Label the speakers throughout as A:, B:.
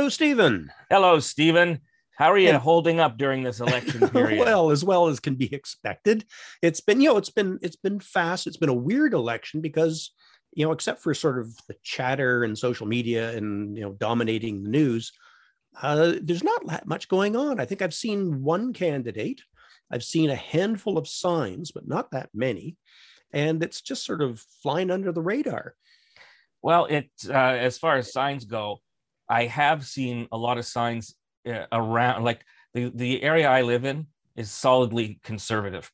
A: Hello, Stephen.
B: Hello, Stephen. How are you and, holding up during this election period?
A: well, as well as can be expected. It's been, you know, it's been it's been fast. It's been a weird election because, you know, except for sort of the chatter and social media and you know dominating the news, uh, there's not that much going on. I think I've seen one candidate. I've seen a handful of signs, but not that many, and it's just sort of flying under the radar.
B: Well, it uh, as far as signs go, I have seen a lot of signs uh, around like the, the area I live in is solidly conservative.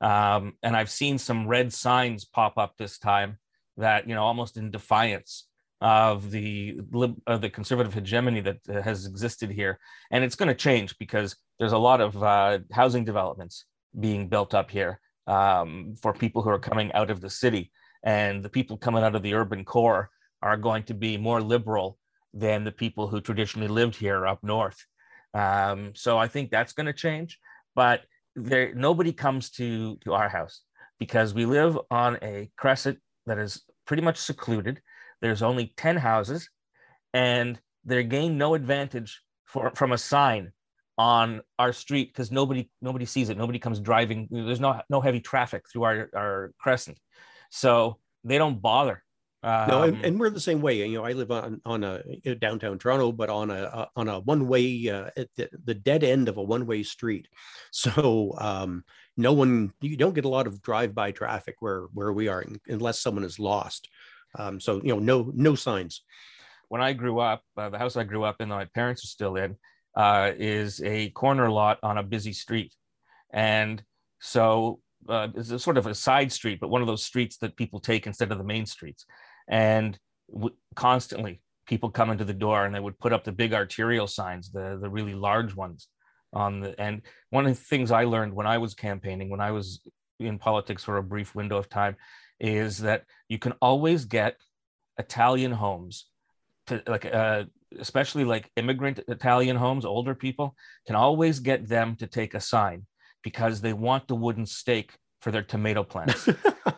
B: Um, and I've seen some red signs pop up this time that, you know, almost in defiance of the of the conservative hegemony that has existed here. And it's going to change because there's a lot of uh, housing developments being built up here um, for people who are coming out of the city. And the people coming out of the urban core are going to be more liberal than the people who traditionally lived here up north. Um, so I think that's going to change. But there, nobody comes to to our house because we live on a crescent that is pretty much secluded. There's only ten houses, and they gain no advantage for, from a sign on our street because nobody nobody sees it. Nobody comes driving. There's no no heavy traffic through our our crescent, so they don't bother
A: um, no, and, um, and, we're the same way. You know, I live on on a downtown Toronto, but on a on a one way uh, at the, the, dead end of a one way street. So um, no one you don't get a lot of drive by traffic where where we are unless someone is lost. Um, so you know, no no signs.
B: When I grew up, uh, the house I grew up in, that my parents are still in, uh, is a corner lot on a busy street, and so uh, it's a sort of a side street, but one of those streets that people take instead of the main streets. And w- constantly people come into the door and they would put up the big arterial signs, the the really large ones on the and one of the things I learned when I was campaigning, when I was in politics for a brief window of time, is that you can always get Italian homes to like uh, especially like immigrant Italian homes, older people can always get them to take a sign because they want the wooden stake for their tomato plants.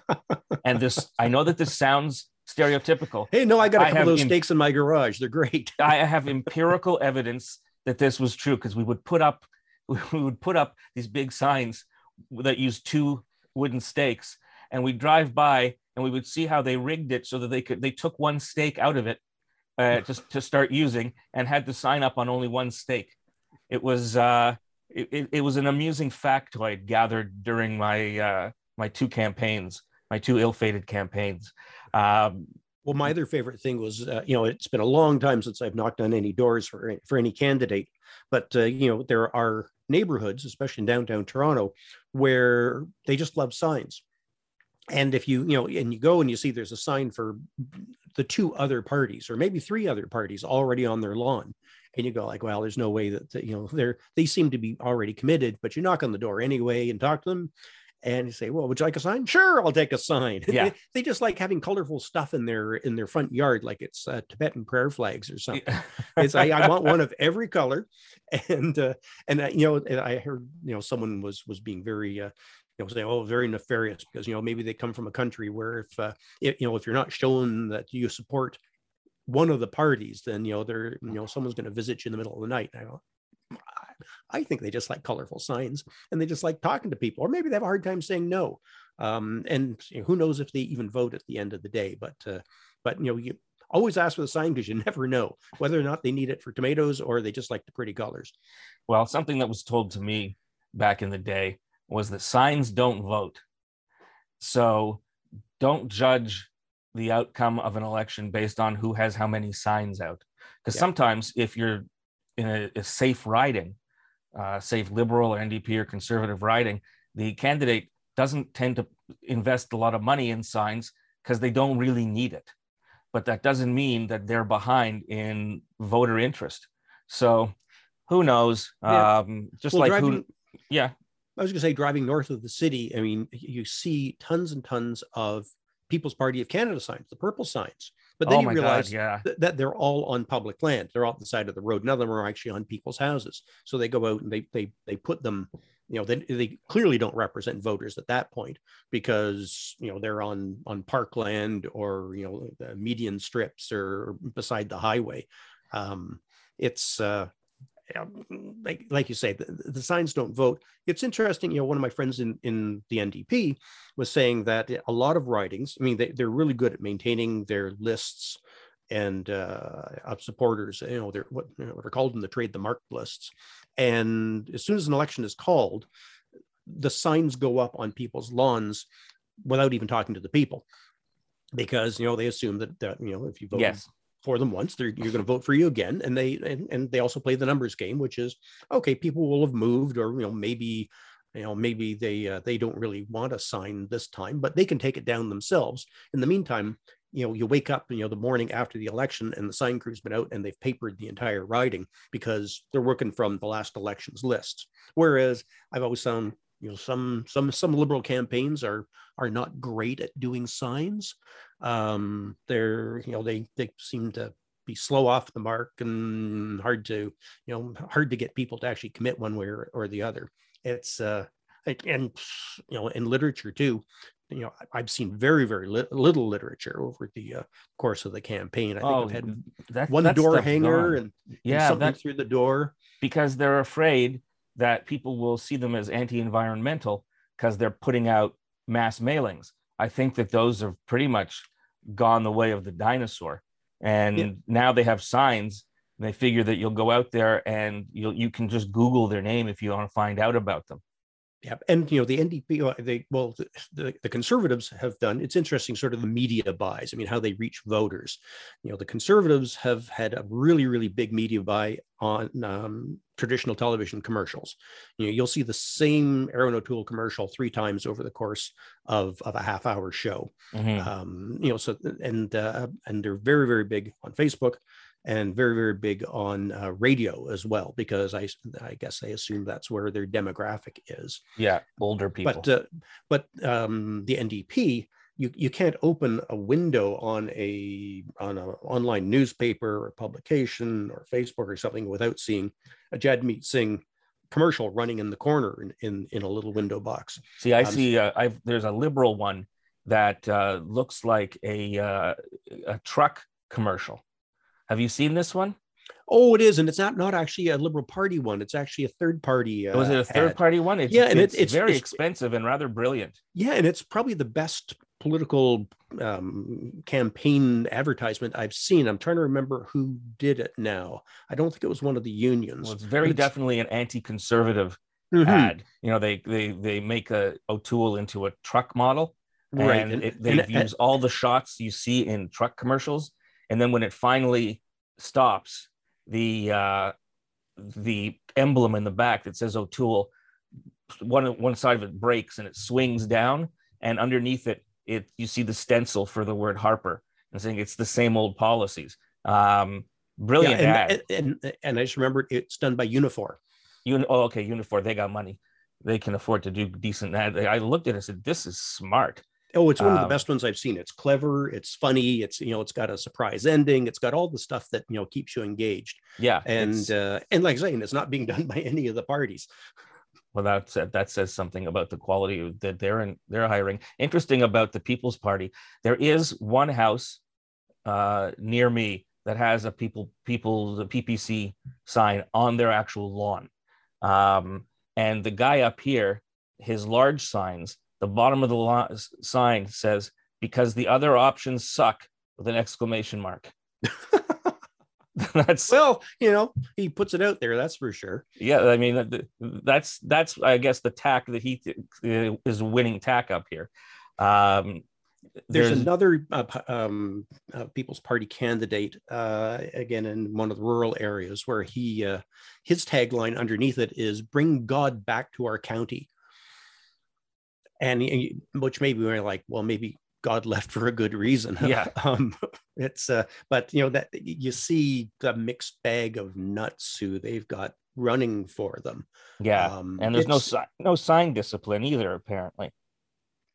B: and this, I know that this sounds stereotypical.
A: Hey, no, I got a couple of those stakes in my garage. They're great.
B: I have empirical evidence that this was true because we would put up we would put up these big signs that use two wooden stakes and we'd drive by and we would see how they rigged it so that they could they took one stake out of it uh, just to start using and had to sign up on only one stake. It was uh, it, it was an amusing factoid gathered during my uh, my two campaigns, my two ill-fated campaigns. Um,
A: well, my other favorite thing was, uh, you know, it's been a long time since I've knocked on any doors for for any candidate, but uh, you know, there are neighborhoods, especially in downtown Toronto, where they just love signs. And if you, you know, and you go and you see there's a sign for the two other parties, or maybe three other parties already on their lawn, and you go like, well, there's no way that, that you know they're they seem to be already committed, but you knock on the door anyway and talk to them, and you say, "Well, would you like a sign?" Sure, I'll take a sign.
B: Yeah,
A: they, just like having colorful stuff in their in their front yard, like it's uh, Tibetan prayer flags or something. it's I, I, want one of every color, and uh, and uh, you know, I heard you know someone was was being very. Uh, you know, say, oh, very nefarious because you know maybe they come from a country where if, uh, if you know if you're not showing that you support one of the parties, then you know they're you know someone's going to visit you in the middle of the night. And I go, I think they just like colorful signs and they just like talking to people, or maybe they have a hard time saying no. Um, and you know, who knows if they even vote at the end of the day? But uh, but you know, you always ask for the sign because you never know whether or not they need it for tomatoes or they just like the pretty colors.
B: Well, something that was told to me back in the day was that signs don't vote. So don't judge the outcome of an election based on who has how many signs out. Because yeah. sometimes if you're in a, a safe riding, uh, safe liberal or NDP or conservative riding, the candidate doesn't tend to invest a lot of money in signs because they don't really need it. But that doesn't mean that they're behind in voter interest. So who knows? Yeah. Um, just well, like driving, who, yeah.
A: I was going to say, driving north of the city, I mean, you see tons and tons of People's Party of Canada signs, the purple signs. But then oh you realize God, yeah. th- that they're all on public land. They're off the side of the road. None of them are actually on people's houses. So they go out and they they they put them. You know, they, they clearly don't represent voters at that point because you know they're on on parkland or you know median strips or beside the highway. Um, it's uh, like like you say, the, the, signs don't vote. It's interesting. You know, one of my friends in in the NDP was saying that a lot of ridings, I mean, they, they're really good at maintaining their lists and uh, of supporters. You know, they're what, you know, what are called in the trade the mark lists. And as soon as an election is called, the signs go up on people's lawns without even talking to the people because you know they assume that, that you know if you vote
B: yes
A: for them once they're you're going to vote for you again and they and, and they also play the numbers game which is okay people will have moved or you know maybe you know maybe they uh, they don't really want a sign this time but they can take it down themselves. In the meantime you know you wake up you know the morning after the election and the sign crew's been out and they've papered the entire riding because they're working from the last election's list. Whereas i've always found you know some some some liberal campaigns are are not great at doing signs. Um they're you know they they seem to be slow off the mark and hard to you know hard to get people to actually commit one way or, or the other. It's uh and you know in literature too you know i've seen very very li- little literature over the uh, course of the campaign. I think oh, i've had that, one door hanger and yeah something through the door.
B: Because they're afraid that people will see them as anti-environmental because they're putting out mass mailings. I think that those have pretty much gone the way of the dinosaur. And yeah. now they have signs. they figure that you'll go out there and you you can just Google their name if you want to find out about them.
A: Yeah, and you know the NDP, they well, the, the conservatives have done. It's interesting, sort of the media buys. I mean, how they reach voters. You know, the conservatives have had a really, really big media buy on um, traditional television commercials. You know, you'll see the same Erin O'Toole commercial three times over the course of, of a half hour show. Mm-hmm. Um, you know, so and uh, and they're very, very big on Facebook and very very big on uh, radio as well because I I guess they assume that's where their demographic is.
B: Yeah, older people.
A: But uh, but um, the NDP you you can't open a window on a on an online newspaper or publication or Facebook or something without seeing a Jagmeet Singh commercial running in the corner in in, in a little window box.
B: See, I um, see. Uh, I've there's a liberal one that uh, looks like a uh, a truck commercial have you seen this one?
A: Oh, it is, and it's not not actually a Liberal Party one. It's actually a third party.
B: Uh, was it a third ad. party one? It's, yeah, and it's, it's very it's, expensive and rather brilliant.
A: Yeah, and it's probably the best political um, campaign advertisement I've seen. I'm trying to remember who did it now. I don't think it was one of the unions.
B: Well, it's very it's, definitely an anti-conservative mm-hmm. ad. You know, they they they make a O'Toole into a truck model, right? And, and it, they and, use all the shots you see in truck commercials and then when it finally stops, the uh, the emblem in the back that says O'Toole, one one side of it breaks and it swings down, and underneath it, it you see the stencil for the word Harper, and saying it's the same old policies. Um, brilliant
A: yeah, and, and, and, and I just remember it's done by Unifor.
B: Un- oh, okay, Unifor, they got money. They can afford to do decent ad. I looked at it and said, this is smart.
A: Oh, it's one of the um, best ones I've seen. It's clever, it's funny, it's you know, it's got a surprise ending, it's got all the stuff that you know keeps you engaged.
B: Yeah,
A: and uh, and like saying, it's not being done by any of the parties.
B: Well, that that says something about the quality that they're in, they're hiring. Interesting about the People's Party, there is one house uh, near me that has a people people the PPC sign on their actual lawn, um, and the guy up here, his large signs the bottom of the sign says, because the other options suck with an exclamation mark.
A: that's well, you know, he puts it out there. That's for sure.
B: Yeah, I mean, that's that's I guess the tack that he is winning tack up here. Um,
A: there's, there's another uh, um, uh, People's Party candidate uh, again in one of the rural areas where he uh, his tagline underneath it is "Bring God back to our county." And which maybe we're like, well, maybe God left for a good reason.
B: Yeah.
A: um, it's uh, but you know that you see the mixed bag of nuts who they've got running for them.
B: Yeah. Um, and there's no sign, no sign discipline either, apparently.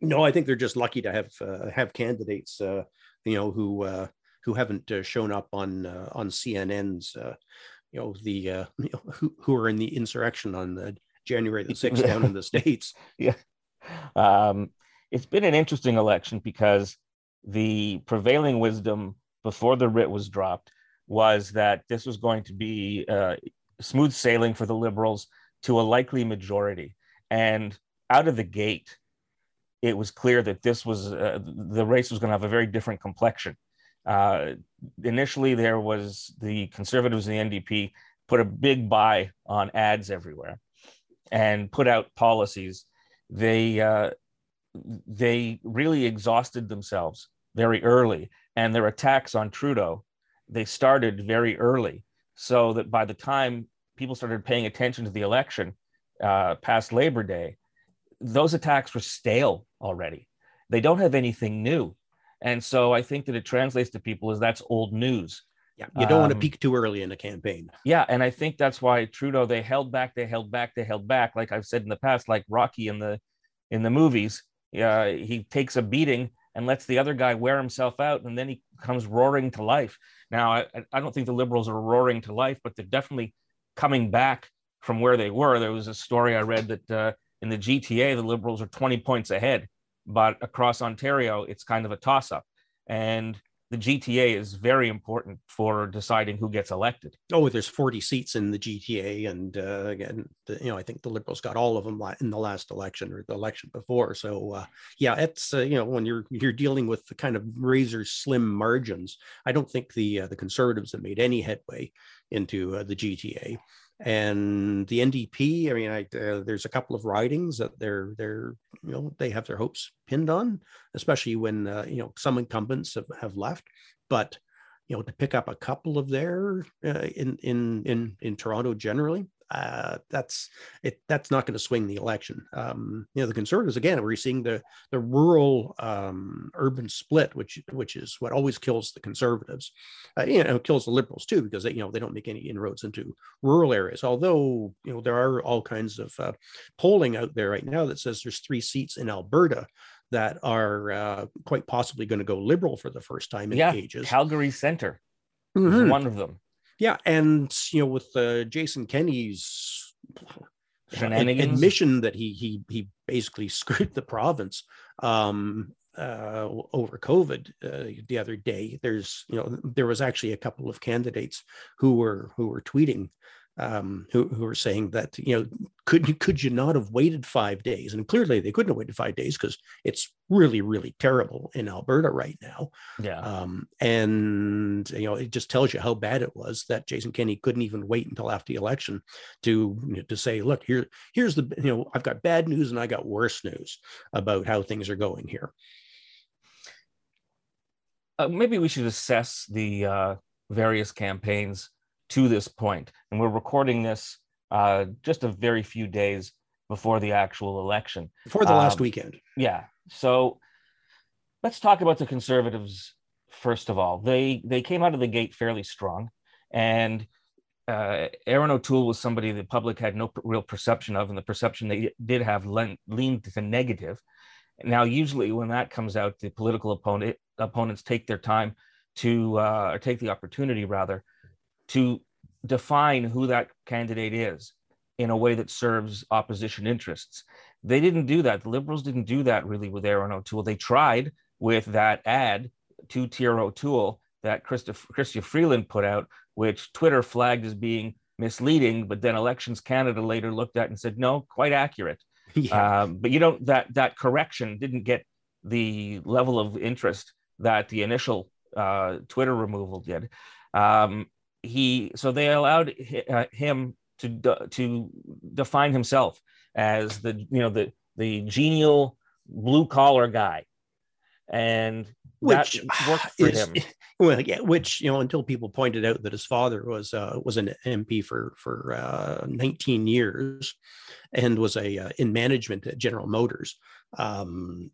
A: No, I think they're just lucky to have uh, have candidates, uh, you know, who uh, who haven't uh, shown up on uh, on CNN's, uh, you know, the uh, you know, who who are in the insurrection on the January the sixth down in the states.
B: Yeah, um, it's been an interesting election because the prevailing wisdom before the writ was dropped was that this was going to be uh, smooth sailing for the Liberals to a likely majority. And out of the gate, it was clear that this was uh, the race was going to have a very different complexion. Uh, initially, there was the Conservatives and the NDP put a big buy on ads everywhere and put out policies. They uh, they really exhausted themselves very early, and their attacks on Trudeau they started very early, so that by the time people started paying attention to the election uh, past Labor Day, those attacks were stale already. They don't have anything new, and so I think that it translates to people as that's old news.
A: Yeah, you don't um, want to peak too early in a campaign.
B: Yeah, and I think that's why Trudeau they held back, they held back, they held back. Like I've said in the past, like Rocky in the in the movies, uh, he takes a beating and lets the other guy wear himself out, and then he comes roaring to life. Now, I, I don't think the Liberals are roaring to life, but they're definitely coming back from where they were. There was a story I read that uh, in the GTA, the Liberals are 20 points ahead, but across Ontario, it's kind of a toss up. And the GTA is very important for deciding who gets elected.
A: Oh, there's 40 seats in the GTA, and uh, again, the, you know, I think the Liberals got all of them in the last election or the election before. So, uh, yeah, it's uh, you know when you're you're dealing with the kind of razor slim margins, I don't think the uh, the Conservatives have made any headway into uh, the GTA and the NDP. I mean, I, uh, there's a couple of ridings that they're they're you know they have their hopes pinned on, especially when uh, you know some incumbents have, have left. But you know, to pick up a couple of there uh, in in in in Toronto generally, uh, that's it. That's not going to swing the election. Um, you know, the Conservatives again. We're seeing the the rural um, urban split, which which is what always kills the Conservatives. Uh, you know, kills the Liberals too because they you know they don't make any inroads into rural areas. Although you know there are all kinds of uh, polling out there right now that says there's three seats in Alberta that are uh, quite possibly going to go liberal for the first time in
B: yeah,
A: ages.
B: Calgary Center mm-hmm. is one of them.
A: Yeah, and you know, with uh, Jason Kenney's admission that he he he basically screwed the province um, uh, over COVID uh, the other day. There's you know there was actually a couple of candidates who were who were tweeting um, who, who were saying that you know could you could you not have waited five days? And clearly they couldn't have waited five days because it's really really terrible in alberta right now.
B: Yeah.
A: Um, and you know it just tells you how bad it was that jason kenney couldn't even wait until after the election to you know, to say look here here's the you know i've got bad news and i got worse news about how things are going here.
B: Uh, maybe we should assess the uh, various campaigns to this point. And we're recording this uh, just a very few days before the actual election.
A: Before the last um, weekend.
B: Yeah. So let's talk about the conservatives first of all. They they came out of the gate fairly strong, and uh, Erin O'Toole was somebody the public had no real perception of, and the perception they did have leaned to negative. Now, usually when that comes out, the political opponent opponents take their time to uh, or take the opportunity rather to define who that candidate is in a way that serves opposition interests. They didn't do that. The liberals didn't do that really with Erin O'Toole. They tried with that ad to Tier O'Toole that Chrystia Freeland put out, which Twitter flagged as being misleading, but then Elections Canada later looked at and said, no, quite accurate. Yeah. Um, but you don't that that correction didn't get the level of interest that the initial uh, Twitter removal did. Um, he so they allowed uh, him to to define himself as the you know the the genial blue collar guy. And which worked for is, him.
A: well yeah which you know until people pointed out that his father was uh, was an mp for for uh, 19 years and was a uh, in management at general motors um,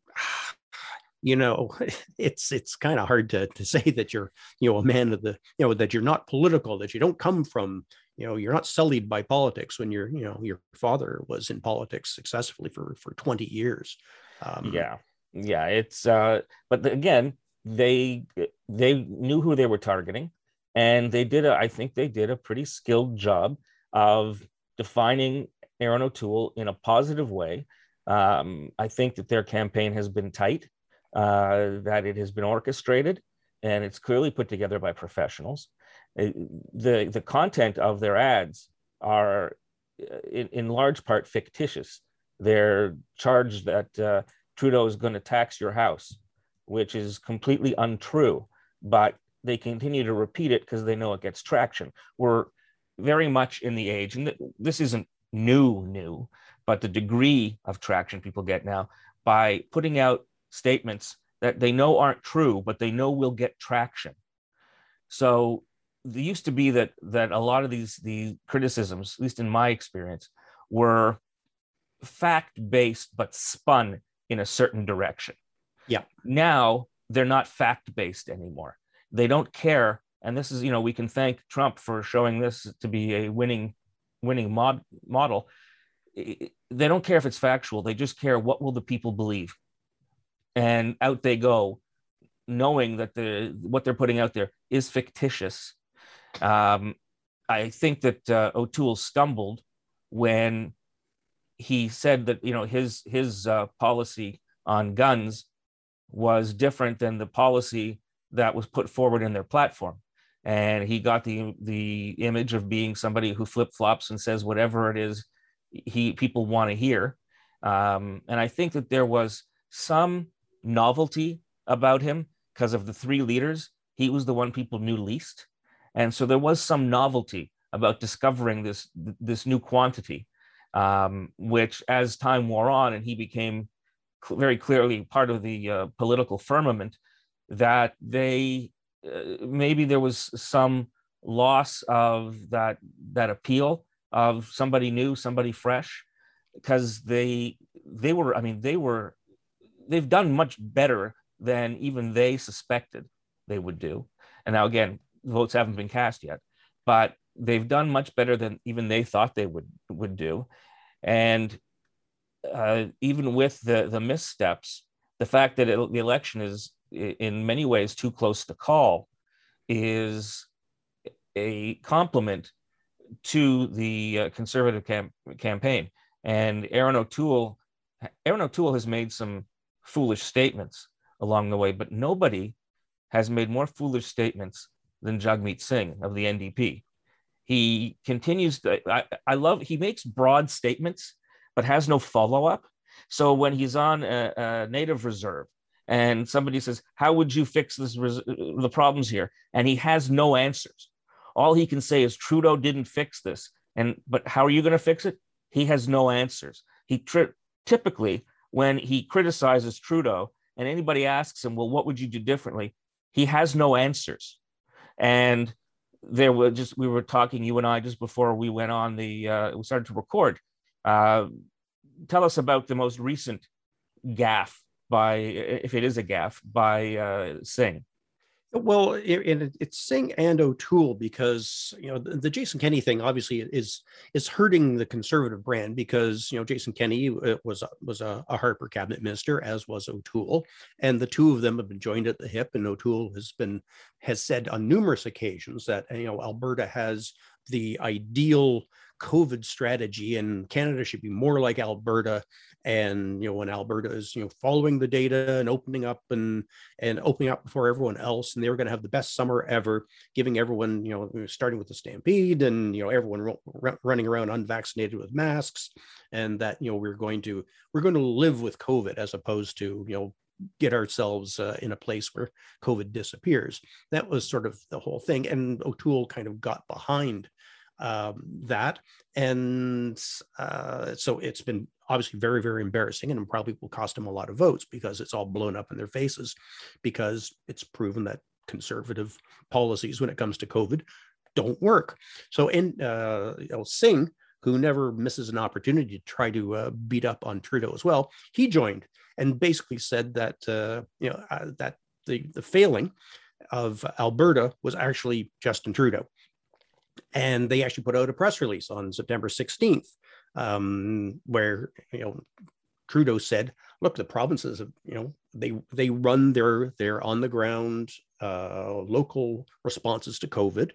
A: you know it's it's kind of hard to to say that you're you know a man of the you know that you're not political that you don't come from you know you're not sullied by politics when you're you know your father was in politics successfully for for 20 years.
B: Um, yeah. Yeah it's uh but the, again they they knew who they were targeting and they did a, I think they did a pretty skilled job of defining Erin O'Toole in a positive way. Um, I think that their campaign has been tight uh, that it has been orchestrated and it's clearly put together by professionals. Uh, the the content of their ads are uh, in, in large part fictitious. They're charged that uh, Trudeau is going to tax your house, which is completely untrue, but they continue to repeat it because they know it gets traction. We're very much in the age, and this isn't new, new, but the degree of traction people get now by putting out statements that they know aren't true, but they know will get traction. So there used to be that that a lot of these the criticisms, at least in my experience, were fact based but spun in a certain direction.
A: Yeah.
B: Now they're not fact based anymore. They don't care, and this is you know we can thank Trump for showing this to be a winning winning mod, model. They don't care if it's factual. They just care what will the people believe, and out they go, knowing that the what they're putting out there is fictitious. Um, I think that uh, O'Toole stumbled when he said that you know his his uh, policy on guns was different than the policy that was put forward in their platform, and he got the the image of being somebody who flip flops and says whatever it is he people want to hear, um, and I think that there was some novelty about him because of the three leaders. He was the one people knew least and so there was some novelty about discovering this this new quantity, um, which as time wore on and he became cl- very clearly part of the uh, political firmament, that they uh, maybe there was some loss of that that appeal of somebody new, somebody fresh, because they they were I mean they were they've done much better than even they suspected they would do. And now again, votes haven't been cast yet, but they've done much better than even they thought they would would do, and uh, even with the the missteps, the fact that it, the election is in many ways too close to call is a compliment to the uh, conservative cam- campaign. And Erin O'Toole, Erin O'Toole has made some foolish statements along the way, but nobody has made more foolish statements than Jagmeet Singh of the NDP. He continues to, I, I love, he makes broad statements, but has no follow up. So when he's on a, a, native reserve and somebody says, How would you fix this, res- the problems here? And he has no answers. All he can say is, Trudeau didn't fix this. And, but how are you going to fix it? He has no answers. He tri- typically, when he criticizes Trudeau and anybody asks him, Well, what would you do differently? He has no answers and there were just we were talking you and I just before we went on the uh, we started to record. Uh, tell us about the most recent gaffe by if it is a gaffe by uh, Singh.
A: Well, it, it's Singh and O'Toole because you know the, the, Jason Kenney thing obviously is is hurting the conservative brand because you know Jason Kenney uh, was was a, a, Harper cabinet minister as was O'Toole, and the two of them have been joined at the hip. And O'Toole has been has said on numerous occasions that you know Alberta has the ideal COVID strategy, and Canada should be more like Alberta. And you know, when Alberta is you know following the data and opening up and and opening up before everyone else, and they were going to have the best summer ever, giving everyone you know starting with the stampede and you know everyone running around unvaccinated with masks, and that you know we're going to we're going to live with COVID as opposed to you know get ourselves uh, in a place where COVID disappears. That was sort of the whole thing. And O'Toole kind of got behind um, that. And uh, so it's been obviously very, very embarrassing and probably will cost him a lot of votes because it's all blown up in their faces because it's proven that conservative policies when it comes to COVID don't work. So, in uh, you know, Singh, who never misses an opportunity to try to uh, beat up on Trudeau as well, he joined and basically said that uh, you know uh, that the the failing of Alberta was actually Justin Trudeau. And they actually put out a press release on September 16th, um, where you know Trudeau said, "Look, the provinces, have, you know, they they run their their on the ground uh, local responses to COVID.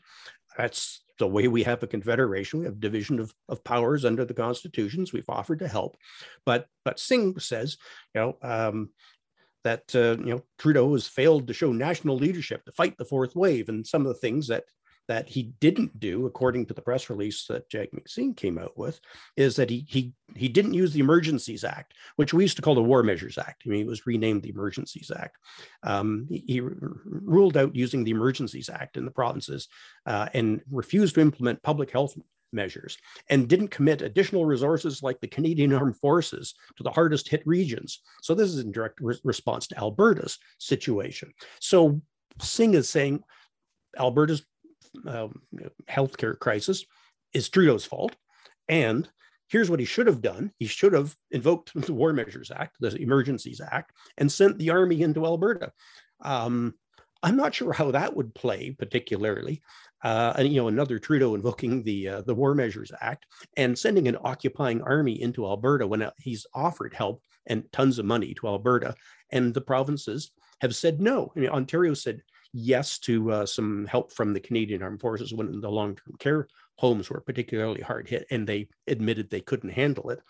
A: That's the way we have a confederation. We have division of, of powers under the constitutions. We've offered to help, but but Singh says, you know." Um, that uh, you know Trudeau has failed to show national leadership to fight the fourth wave, and some of the things that that he didn't do, according to the press release that Jagmeet Singh came out with, is that he he he didn't use the Emergencies Act, which we used to call the War Measures Act. I mean, it was renamed the Emergencies Act. Um, he, he, ruled out using the Emergencies Act in the provinces uh, and refused to implement public health measures and didn't commit additional resources like the Canadian Armed Forces to the hardest hit regions. So this is in direct re- response to Alberta's situation. So Singh is saying Alberta's um, healthcare crisis is Trudeau's fault. And here's what he should have done he should have invoked the War Measures Act, the Emergencies Act, and sent the army into Alberta. Um, I'm not sure how that would play particularly. Uh, and you know, another Trudeau invoking the uh, the War Measures Act and sending an occupying army into Alberta when uh, he's offered help and tons of money to Alberta, and the provinces have said no. I mean, Ontario said yes to uh, some help from the Canadian Armed Forces when the long term care homes were particularly hard hit and they admitted they couldn't handle it.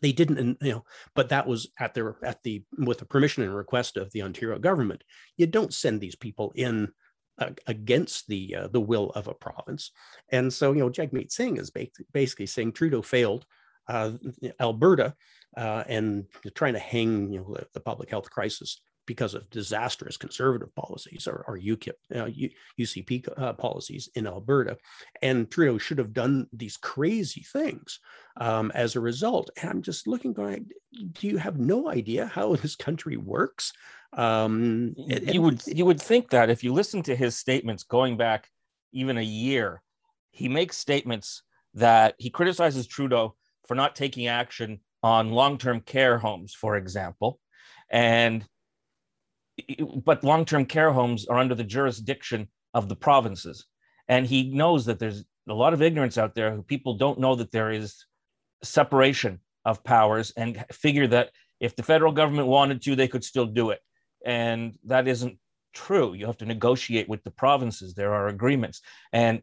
A: They didn't, you know, but that was at their at the with the permission and request of the Ontario government. You don't send these people in against the uh, the will of a province, and so you know, Jagmeet Singh is basically saying Trudeau failed uh, Alberta uh, and trying to hang you know the, the public health crisis because of disastrous conservative policies or, or UKIP, uh, UCP uh, policies in Alberta. And Trudeau should have done these crazy things um, as a result. And I'm just looking, going, do you have no idea how this country works? Um,
B: and, you would you would think that if you listen to his statements going back even a year, he makes statements that he criticizes Trudeau for not taking action on long-term care homes, for example, and but long-term care homes are under the jurisdiction of the provinces. And he knows that there's a lot of ignorance out there. Who people don't know that there is separation of powers and figure that if the federal government wanted to they could still do it. And that isn't true. You have to negotiate with the provinces. There are agreements. And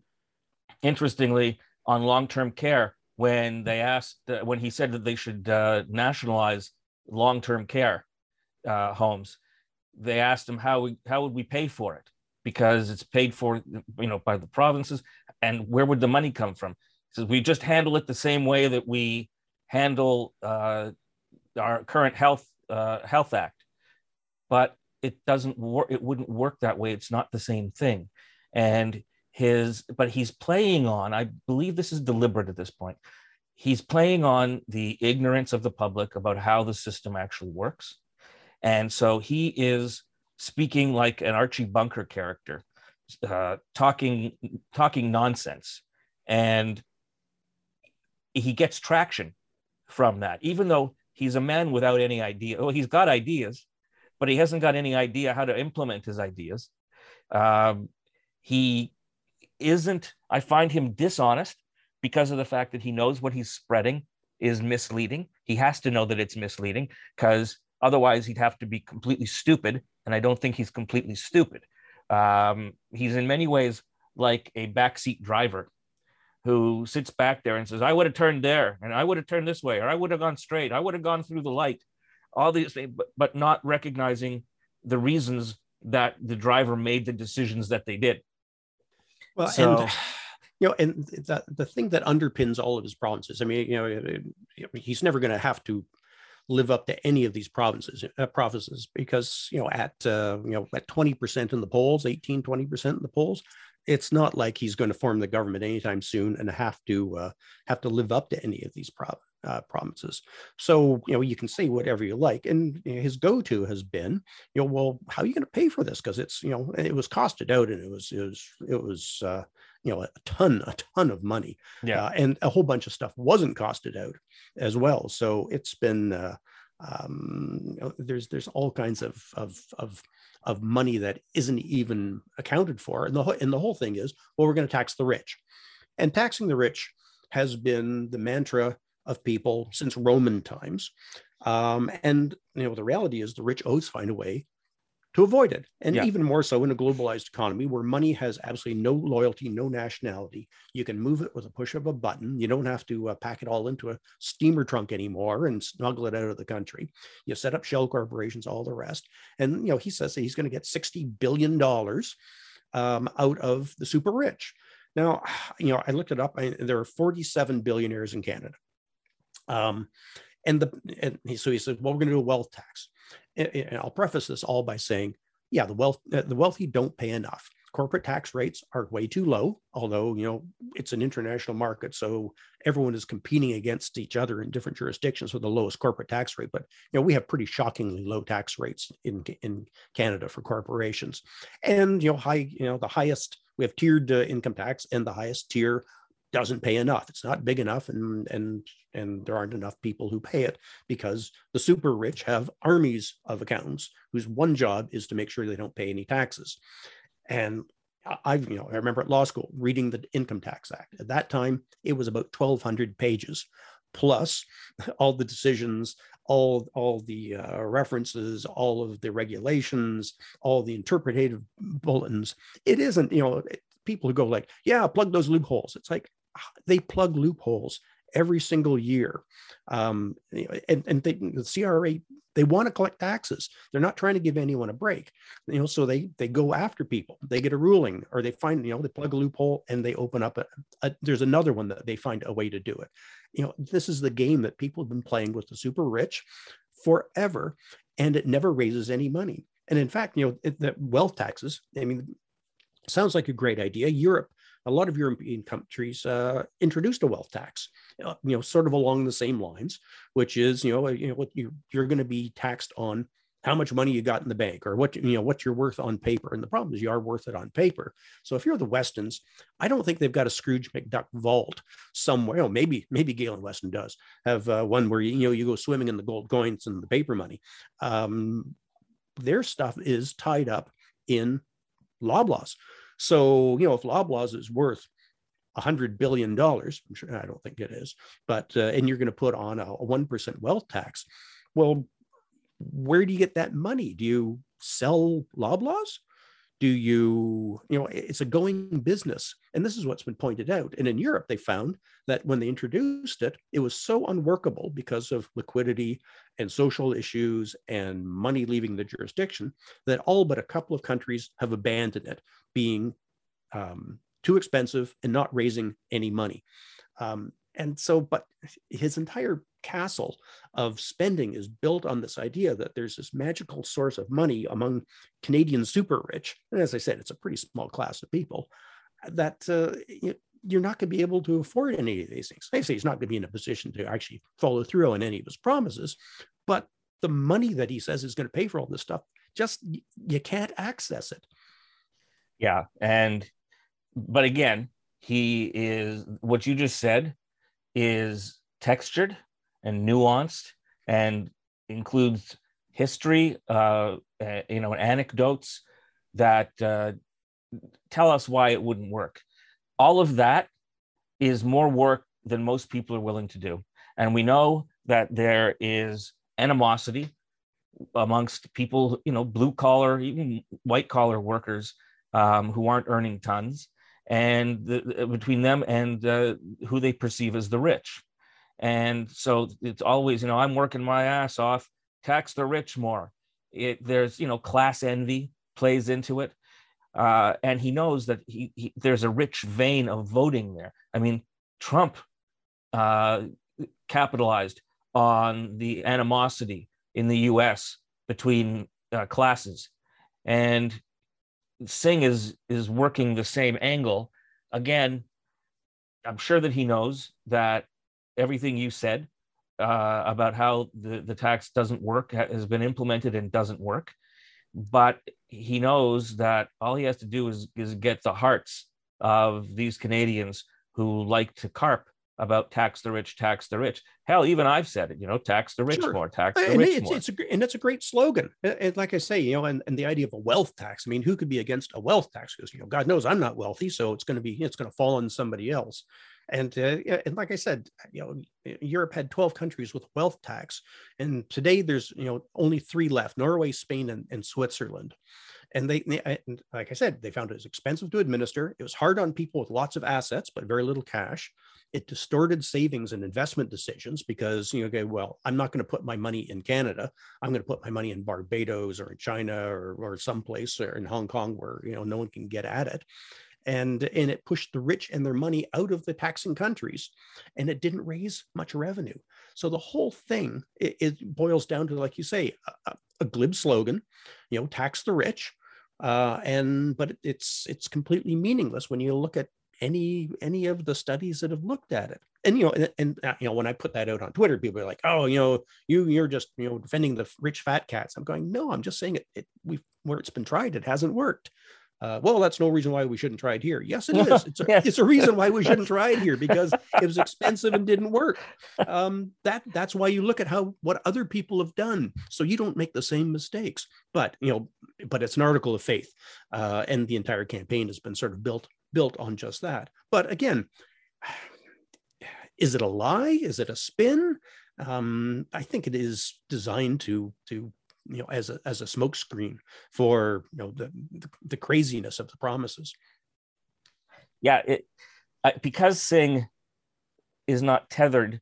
B: interestingly on long-term care when they asked uh, when he said that they should uh, nationalize long-term care uh, homes they asked him how we, how would we pay for it? Because it's paid for you know by the provinces. And where would the money come from? He says we just handle it the same way that we handle uh, our current health uh, health act. But it doesn't work it wouldn't work that way. It's not the same thing. And his but he's playing on i believe this is deliberate at this point he's playing on the ignorance of the public about how the system actually works and so he is speaking like an Archie Bunker character, uh, talking talking nonsense, and he gets traction from that, even though he's a man without any idea. Well, he's got ideas, but he hasn't got any idea how to implement his ideas. Um, he isn't. I find him dishonest because of the fact that he knows what he's spreading is misleading. He has to know that it's misleading because Otherwise, he'd have to be completely stupid. And I don't think he's completely stupid. Um, he's in many ways like a backseat driver who sits back there and says, I would have turned there and I would have turned this way, or I would have gone straight, I would have gone through the light, all these things, but, but not recognizing the reasons that the driver made the decisions that they did.
A: Well, so, and you know, and the, the thing that underpins all of his provinces, I mean, you know, he's never going to have to live up to any of these provinces uh, provinces because you know at uh, you know at 20% in the polls 18 20% in the polls it's not like he's going to form the government anytime soon and have to uh, have to live up to any of these prov- uh, promises. So you know you can say whatever you like, and you know, his go-to has been, you know, well, how are you going to pay for this? Because it's you know it was costed out, and it was it was it was uh, you know a ton a ton of money
B: yeah.
A: uh, and a whole bunch of stuff wasn't costed out as well. So it's been uh, um, you know, there's there's all kinds of of of of money that isn't even accounted for. And the and the whole thing is well we're going to tax the rich. And taxing the rich has been the mantra of people since roman times. Um, and you know the reality is the rich always find a way to avoid it. And yeah. even more so in a globalized economy where money has absolutely no loyalty, no nationality. You can move it with a push of a button. You don't have to uh, pack it all into a steamer trunk anymore and smuggle it out of the country. You set up shell corporations, all the rest. And, you know, he says that he's going to get $60 billion um, out of the super rich. Now, you know, I looked it up. I, there are 47 billionaires in Canada. Um, and the and he, so he said, well, we're going to do a wealth tax. And, I'll preface this all by saying, yeah, the wealth uh, the wealthy don't pay enough. Corporate tax rates are way too low although you know it's an international market so everyone is competing against each other in different jurisdictions with the lowest corporate tax rate. But you know we have pretty shockingly low tax rates in in canada for corporations. And you know high you know the highest we have tiered uh, income tax and the highest tier doesn't pay enough it's not big enough and and and there aren't enough people who pay it because the super rich have armies of accountants whose one job is to make sure they don't pay any taxes and I've, you know, I remember at law school reading the Income Tax Act. At that time, it was about 1,200 pages, plus all the decisions, all, all the uh, references, all of the regulations, all the interpretative bulletins. It isn't, you know, people who go like, yeah, plug those loopholes. It's like they plug loopholes every single year. Um, and and they, the CRA they want to collect taxes. They're not trying to give anyone a break. You know, so they they go after people. They get a ruling, or they find you know they plug a loophole and they open up a, a there's another one that they find a way to do it. You know, this is the game that people have been playing with the super rich forever, and it never raises any money. And in fact, you know, it, the wealth taxes. I mean, sounds like a great idea. Europe a lot of European countries uh, introduced a wealth tax, uh, you know, sort of along the same lines, which is, you know, you know, what you you're going to be taxed on how much money you got in the bank or what you know what you're worth on paper. And the problem is you are worth it on paper. So if you're the Westons, I don't think they've got a Scrooge McDuck vault somewhere. Oh, maybe maybe Galen Weston does have uh, one where you, you know you go swimming in the gold coins and the paper money. Um, their stuff is tied up in Loblaws. So, you know, if Loblaws is worth a hundred billion dollars, I'm sure I don't think it is, but uh, and you're going to put on a one percent wealth tax. Well, where do you get that money? Do you sell Loblaws? Do you you know it's a going business. And this is what's been pointed out. And in europe they found that when they introduced it it was so unworkable because of liquidity and social issues and money leaving the jurisdiction that all but a couple of countries have abandoned it being um, too expensive and not raising any money. Um, and so but his entire castle of spending is built on this idea that there's this magical source of money among Canadian super rich. And as I said, it's a pretty small class of people that uh, you're not going to be able to afford any of these things. I say he's not going to be in a position to actually follow through on any of his promises, but the money that he says is going to pay for all this stuff, just you can't access it.
B: Yeah. And, but again, he is what you just said is textured and nuanced and includes history, uh, you know, anecdotes that uh, tell us why it wouldn't work. All of that is more work than most people are willing to do. And we know that there is animosity amongst people, you know, blue collar, even white collar workers um, who aren't earning tons, and the, between them and uh, who they perceive as the rich. And so it's always, you know, I'm working my ass off, tax the rich more. It, there's, you know, class envy plays into it. Uh, and he knows that he, he, there's a rich vein of voting there. I mean, Trump uh, capitalized on the animosity in the U.S. between uh, classes, and Singh is is working the same angle. Again, I'm sure that he knows that everything you said uh, about how the, the tax doesn't work has been implemented and doesn't work. But he knows that all he has to do is, is get the hearts of these Canadians who like to carp about tax the rich, tax the rich. Hell, even I've said it, you know, tax the rich sure. more, tax the
A: and
B: rich
A: it's,
B: more.
A: It's a, and it's a great slogan. And like I say, you know, and, and the idea of a wealth tax. I mean, who could be against a wealth tax? Because, you know, God knows I'm not wealthy. So it's going to be, it's going to fall on somebody else. And uh, and like I said, you know, Europe had 12 countries with wealth tax, and today there's you know only three left: Norway, Spain, and, and Switzerland. and they, like I said, they found it was expensive to administer. It was hard on people with lots of assets but very little cash. It distorted savings and investment decisions because you know, okay, well, I'm not going to put my money in Canada. I'm going to put my money in Barbados or in China or or someplace or in Hong Kong where you know no one can get at it and and it pushed the rich and their money out of the taxing countries and it didn't raise much revenue. So the whole thing it, it boils down to like you say a, a, glib slogan you know tax the rich uh, and but it's it's completely meaningless when you look at any any of the studies that have looked at it. And you know and, and uh, you know when i put that out on twitter people are like oh you know you you're just you know defending the rich fat cats. I'm going no i'm just saying it, it we've where it's been tried it hasn't worked uh, well, that's no reason why we shouldn't try it here. Yes, it is. It's a, yes. it's a reason why we shouldn't try it here because it was expensive and didn't work. Um, that that's why you look at how what other people have done, so you don't make the same mistakes. But you know, but it's an article of faith, uh, and the entire campaign has been sort of built built on just that. But again, is it a lie? Is it a spin? Um, I think it is designed to to you know as a as a smokescreen for you know the, the, craziness of the promises.
B: Yeah it uh, because singh is not tethered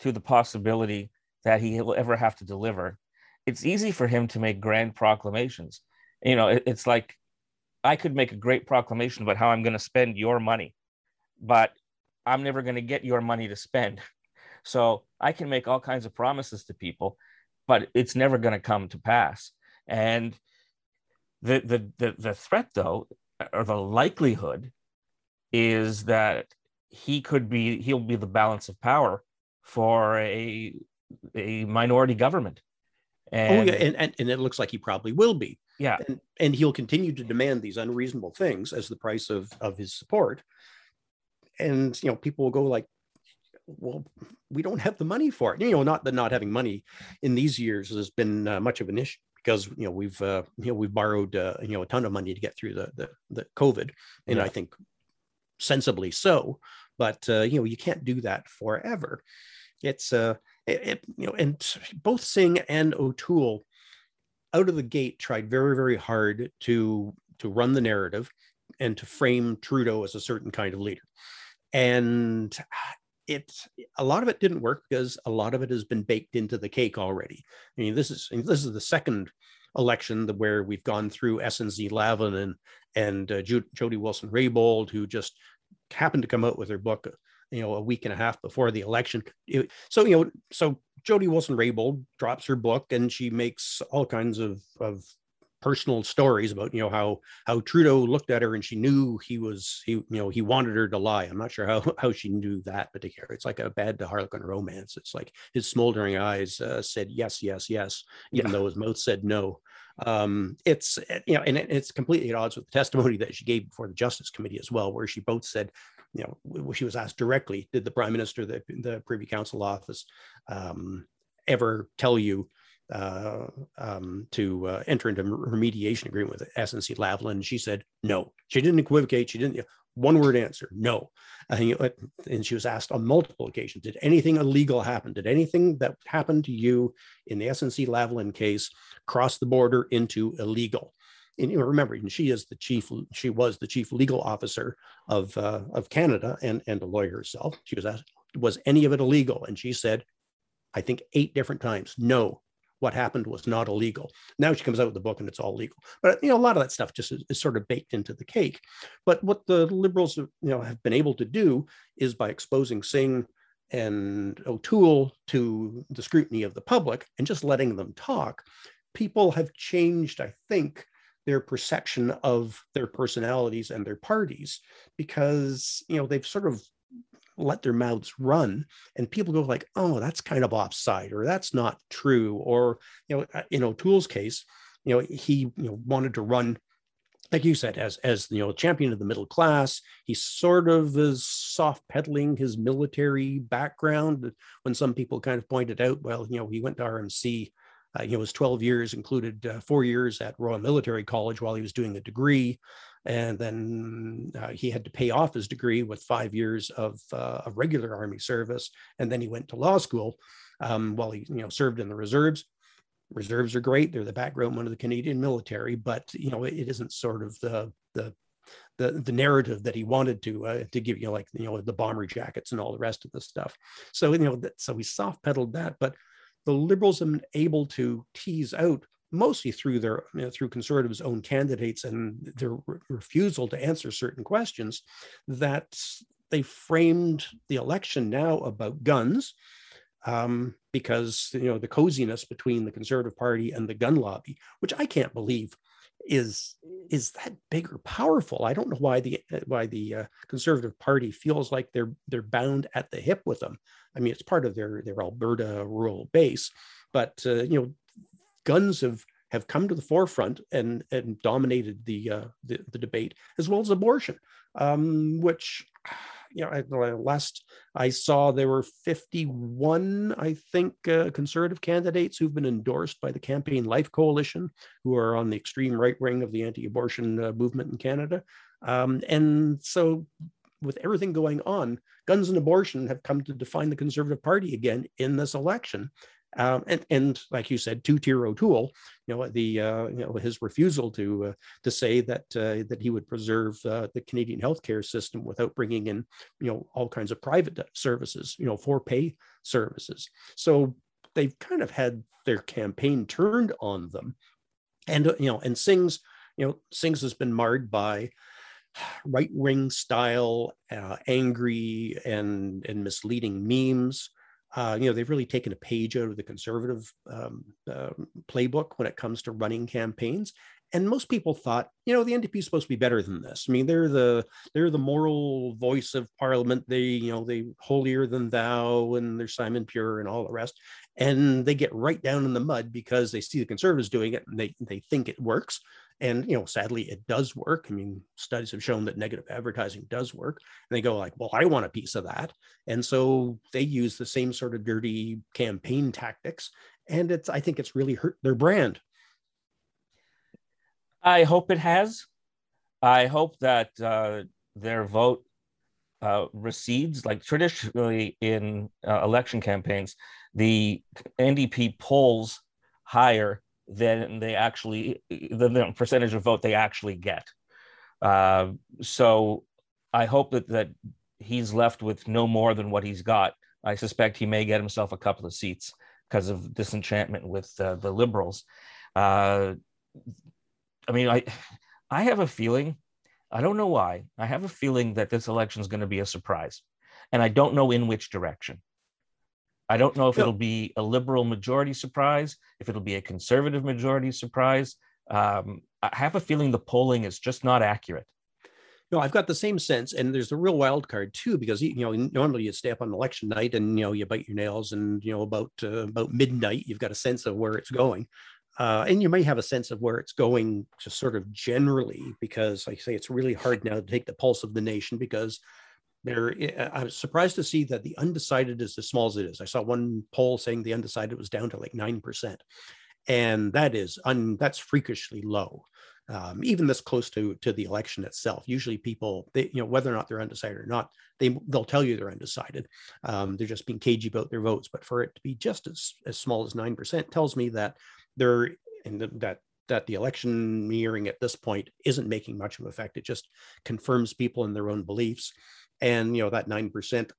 B: to the possibility that he will ever have to deliver it's easy for him to make grand proclamations. You know it, it's like i could make a great proclamation about how i'm going to spend your money but i'm never going to get your money to spend. So i can make all kinds of promises to people but it's never going to come to pass. And the, the, the, the threat, though, or the likelihood is that he could be, he'll be the balance of power for a, a minority government.
A: And, oh, yeah. And, and, and it looks like he probably will be.
B: Yeah.
A: And, and he'll continue to demand these unreasonable things as the price of, of his support. And, you know, people will go like, well, we don't have the money for it. You know, not that not having money in these years has been uh, much of an issue because you know we've uh, you know we've borrowed uh, you know a ton of money to get through the the, the COVID, and yeah. I think sensibly so. But uh, you know you can't do that forever. It's uh it, it, you know and both Singh and O'Toole out of the gate tried very very hard to to run the narrative and to frame Trudeau as a certain kind of leader. And it's a lot of it didn't work because a lot of it has been baked into the cake already. I mean, this is this is the second election where we've gone through SNC Lavalin and and uh, Jody Wilson Raybould, who just happened to come out with her book, you know, a week and a half before the election. So you know, so Jody Wilson Raybould drops her book and she makes all kinds of of personal stories about you know how how Trudeau looked at her and she knew he was he you know he wanted her to lie. I'm not sure how how she knew that particular. It's like a bad to Harlequin romance. It's like his smoldering eyes uh, said yes, yes, yes, even yeah. though his mouth said no. Um, it's eh, you know, and it's completely at odds with the testimony that she gave before the Justice Committee as well, where she both said you know she was asked directly, did the Prime Minister, the the Privy Council office, um, ever tell you uh, um, to uh, enter into remediation agreement with SNC Lavalin. She said no. She didn't equivocate. She didn't. One word answer, no. And she was asked on multiple occasions, did anything illegal happen? Did anything that happened to you in the SNC Lavalin case cross the border into illegal? And remember, she is the chief. She was the chief legal officer of uh, of Canada and and a lawyer herself. She was asked, was any of it illegal? And she said, I think eight different times, no what happened was not illegal. Now she comes out with the book and it's all legal. But you know, a lot of that stuff just is, is, sort of baked into the cake. But what the liberals you know have been able to do is by exposing Singh and O'Toole to the scrutiny of the public and just letting them talk, people have changed, I think, their perception of their personalities and their parties because you know they've sort of let their mouths run and people go like oh that's kind of offside or that's not true or you know uh, in o'toole's case you know he you know wanted to run like you said as as you know champion of the middle class. He sort of is soft peddling his military background when some people kind of pointed out well you know he went to rmc uh, you know his 12 years included uh, four years at royal military college while he was doing a degree and then uh, he had to pay off his degree with five years of, uh, of regular army service and then he went to law school um, while he you know served in the reserves reserves are great; they're the background one of the Canadian military, but you know it isn't sort of the the the, the narrative that he wanted to uh, to give you, like you know the bomber jackets and all the rest of the stuff. So you know that, so we soft pedaled that, but the liberals have been able to tease out mostly through their you know, through conservatives' own candidates and their re- refusal to answer certain questions that they framed the election now about guns um, because you know the coziness between the conservative party and the gun lobby which i can't believe is is that big or powerful. I don't know why the why the uh, conservative party feels like they're they're bound at the hip with them. I mean it's part of their their alberta rural base but uh, you know guns have have come to the forefront and and dominated the uh, the, the debate as well as abortion, um, which you know last I saw there were 51 I think uh, conservative candidates who've been endorsed by the Campaign Life Coalition, who are on the extreme right wing of the anti-abortion uh, movement in Canada, um, and so with everything going on, guns and abortion have come to define the Conservative Party again in this election. Um, and, and like you said, two-tier O'Toole, you know, the uh, you know his refusal to uh, to say that uh, that he would preserve uh, the Canadian healthcare system without bringing in you know all kinds of private services, you know, for pay services. So they've kind of had their campaign turned on them, and you know, and Singh's you know Singh's has been marred by right wing style, uh, angry and and misleading memes. Uh, you know, they've really taken a page out of the conservative um, uh, playbook when it comes to running campaigns. And most people thought, you know, the NDP is supposed to be better than this. I mean, they're the they're the moral voice of Parliament. They, you know, they holier than thou, and they're Simon Pure and all the rest. And they get right down in the mud because they see the conservatives doing it and they they think it works and you know sadly it does work. I mean studies have shown that negative advertising does work. And they go like well i want a piece of that. And so they use the same sort of dirty campaign tactics and it's i think it's really hurt their brand.
B: I hope it has. I hope that uh, their vote uh, recedes like traditionally in uh, election campaigns the ndp polls higher than they actually the, percentage of vote they actually get. Uh, so I hope that that he's left with no more than what he's got. I suspect he may get himself a couple of seats because of disenchantment with uh, the liberals. Uh, I mean, I I have a feeling. I don't know why. I have a feeling that this election is going to be a surprise, and I don't know in which direction. I don't know if it'll be a liberal majority surprise, if it'll be a conservative majority surprise. Um, I have a feeling the polling is just not accurate.
A: No, I've got the same sense, and there's a real wild card too, because you know normally you stay up on election night and you know you bite your nails, and you know about uh, about midnight you've got a sense of where it's going, uh, and you may have a sense of where it's going just sort of generally, because like I say it's really hard now to take the pulse of the nation because there i was surprised to see that the undecided is as small as it is. I saw one poll saying the undecided was down to like 9% and that is un, that's freakishly low um, even this close to to the election itself. Usually people they you know whether or not they're undecided or not they they'll tell you they're undecided. Um, they're just being cagey about their votes. But for it to be just as, as small as 9% tells me that they're and that that the election nearing at this point isn't making much of an effect. It just confirms people in their own beliefs and you know that 9%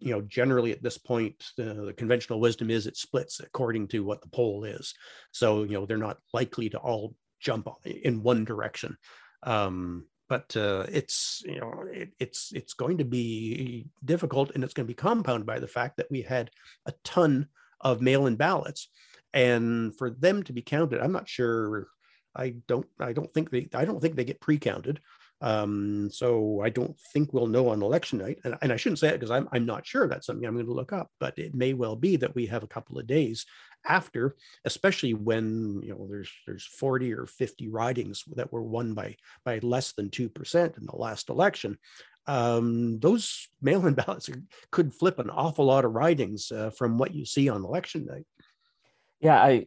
A: you know generally at this point uh, the conventional wisdom is it splits according to what the poll is. So you know they're not likely to all jump in one direction. Um, but uh, it's you know it, it's it's going to be difficult and it's going to be compounded by the fact that we had a ton of mail-in ballots. And for them to be counted i'm not sure i don't i don't think they i don't think they get pre-counted um, so I don't think we'll know on election night. And, and I shouldn't say it because I'm, I'm not sure that's something I'm going to look up, but it may well be that we have a couple of days after, especially when you know there's there's 40 or 50 ridings that were won by by less than two percent in the last election. Um, those mail-in ballots are, could flip an awful lot of ridings uh, from what you see on election night.
B: Yeah, I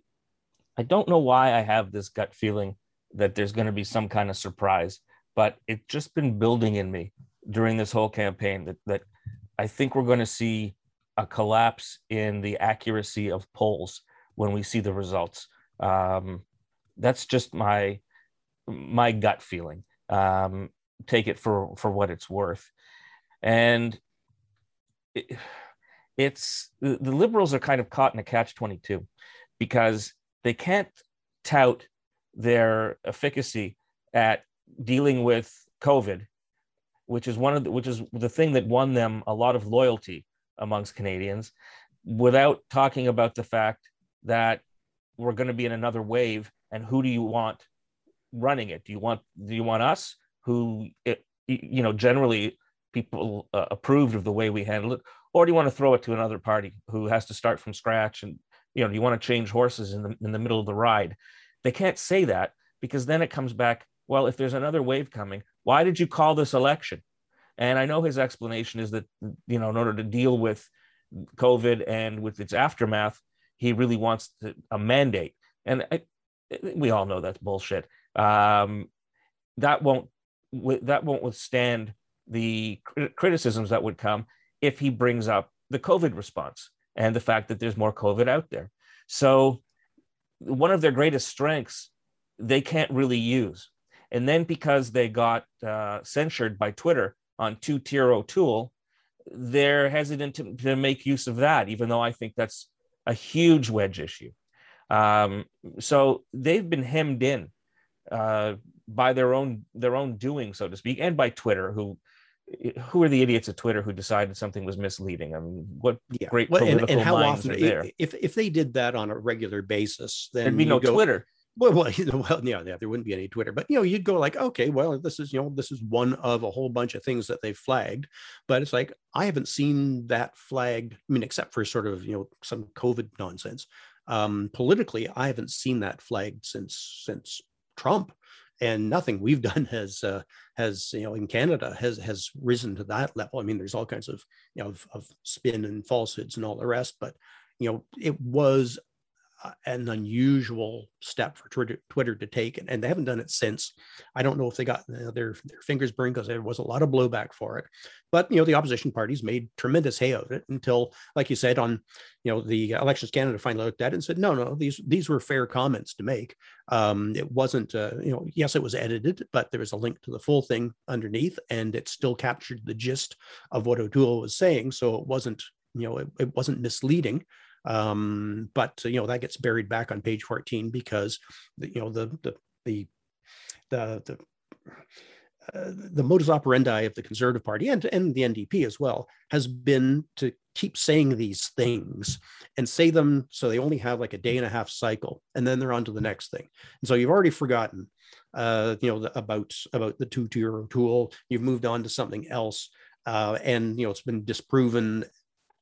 B: I don't know why I have this gut feeling that there's going to be some kind of surprise but it's just been building in me during this whole campaign that, that I think we're going to see a collapse in the accuracy of polls when we see the results. Um, that's just my my gut feeling. Um, take it for for what it's worth, and it, it's the, the liberals are kind of caught in a catch twenty two because they can't tout their efficacy at dealing with COVID, which is one of the, which is the thing that won them a lot of loyalty amongst Canadians, without talking about the fact that we're going to be in another wave, and who do you want running it? Do you want do you want us, who it, you know generally people uh, approved of the way we handle it, or do you want to throw it to another party who has to start from scratch and you know do you want to change horses in the in the middle of the ride? They can't say that because then it comes back. Well, if there's another wave coming, why did you call this election? And I know his explanation is that you know in order to deal with COVID and with its aftermath, he really wants to, a mandate. And I, we all know that's bullshit. Um, that won't that won't withstand the criticisms that would come if he brings up the COVID response and the fact that there's more COVID out there. So one of their greatest strengths they can't really use. And then because they got uh, censured by Twitter on two tier O'Toole, they're hesitant to, to, make use of that, even though I think that's a huge wedge issue. Um, so they've been hemmed in uh, by their own their own doing, so to speak, and by Twitter, who who are the idiots at Twitter who decided something was misleading? I mean, what yeah. great well, political and, and how minds often, are there?
A: If if they did that on a regular basis, then
B: there'd be no go, Twitter.
A: Well, well, you know, well, yeah, there wouldn't be any Twitter, but you know, you'd go like, okay, well, this is you know, this is one of a whole bunch of things that they've flagged, but it's like I haven't seen that flagged. I mean, except for sort of you know some COVID nonsense. Um, politically, I haven't seen that flagged since since Trump and nothing we've done has uh, has you know in Canada has has risen to that level. I mean, there's all kinds of you know of, of spin and falsehoods and all the rest, but you know it was an unusual step for Twitter, Twitter to take, and, and, they haven't done it since. I don't know if they got you know, their their fingers burned because there was a lot of blowback for it. But you know, the opposition parties made tremendous hay of it until, like you said, on you know the Elections Canada finally looked at it and said, no, no, these these were fair comments to make. Um, it wasn't, uh, you know, yes, it was edited, but there was a link to the full thing underneath, and it still captured the gist of what O'Toole was saying. So it wasn't, you know, it, it wasn't misleading. Um, but you know that gets buried back on page 14 because the, you know the the the the, the uh, the modus operandi of the Conservative Party and, and the NDP as well has been to keep saying these things and say them so they only have like a day and a half cycle and then they're on to the next thing. And so you've already forgotten, uh, you know, the, about about the two tier tool. You've moved on to something else, uh, and you know it's been disproven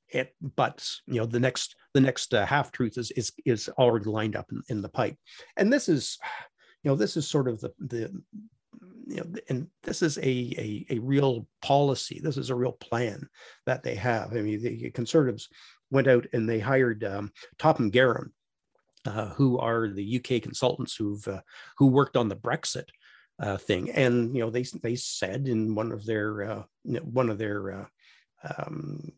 A: it, but you know the next the next uh, half truth is is is already lined up in, in the pipe, and this is, you know, this is sort of the the you know, and this is a, a, a real policy. This is a real plan that they have. I mean, the conservatives went out and they hired um, Topham Guerin, uh, who are the UK consultants who've uh, who worked on the Brexit uh, thing, and you know they they said in one of their uh, one of their uh, um,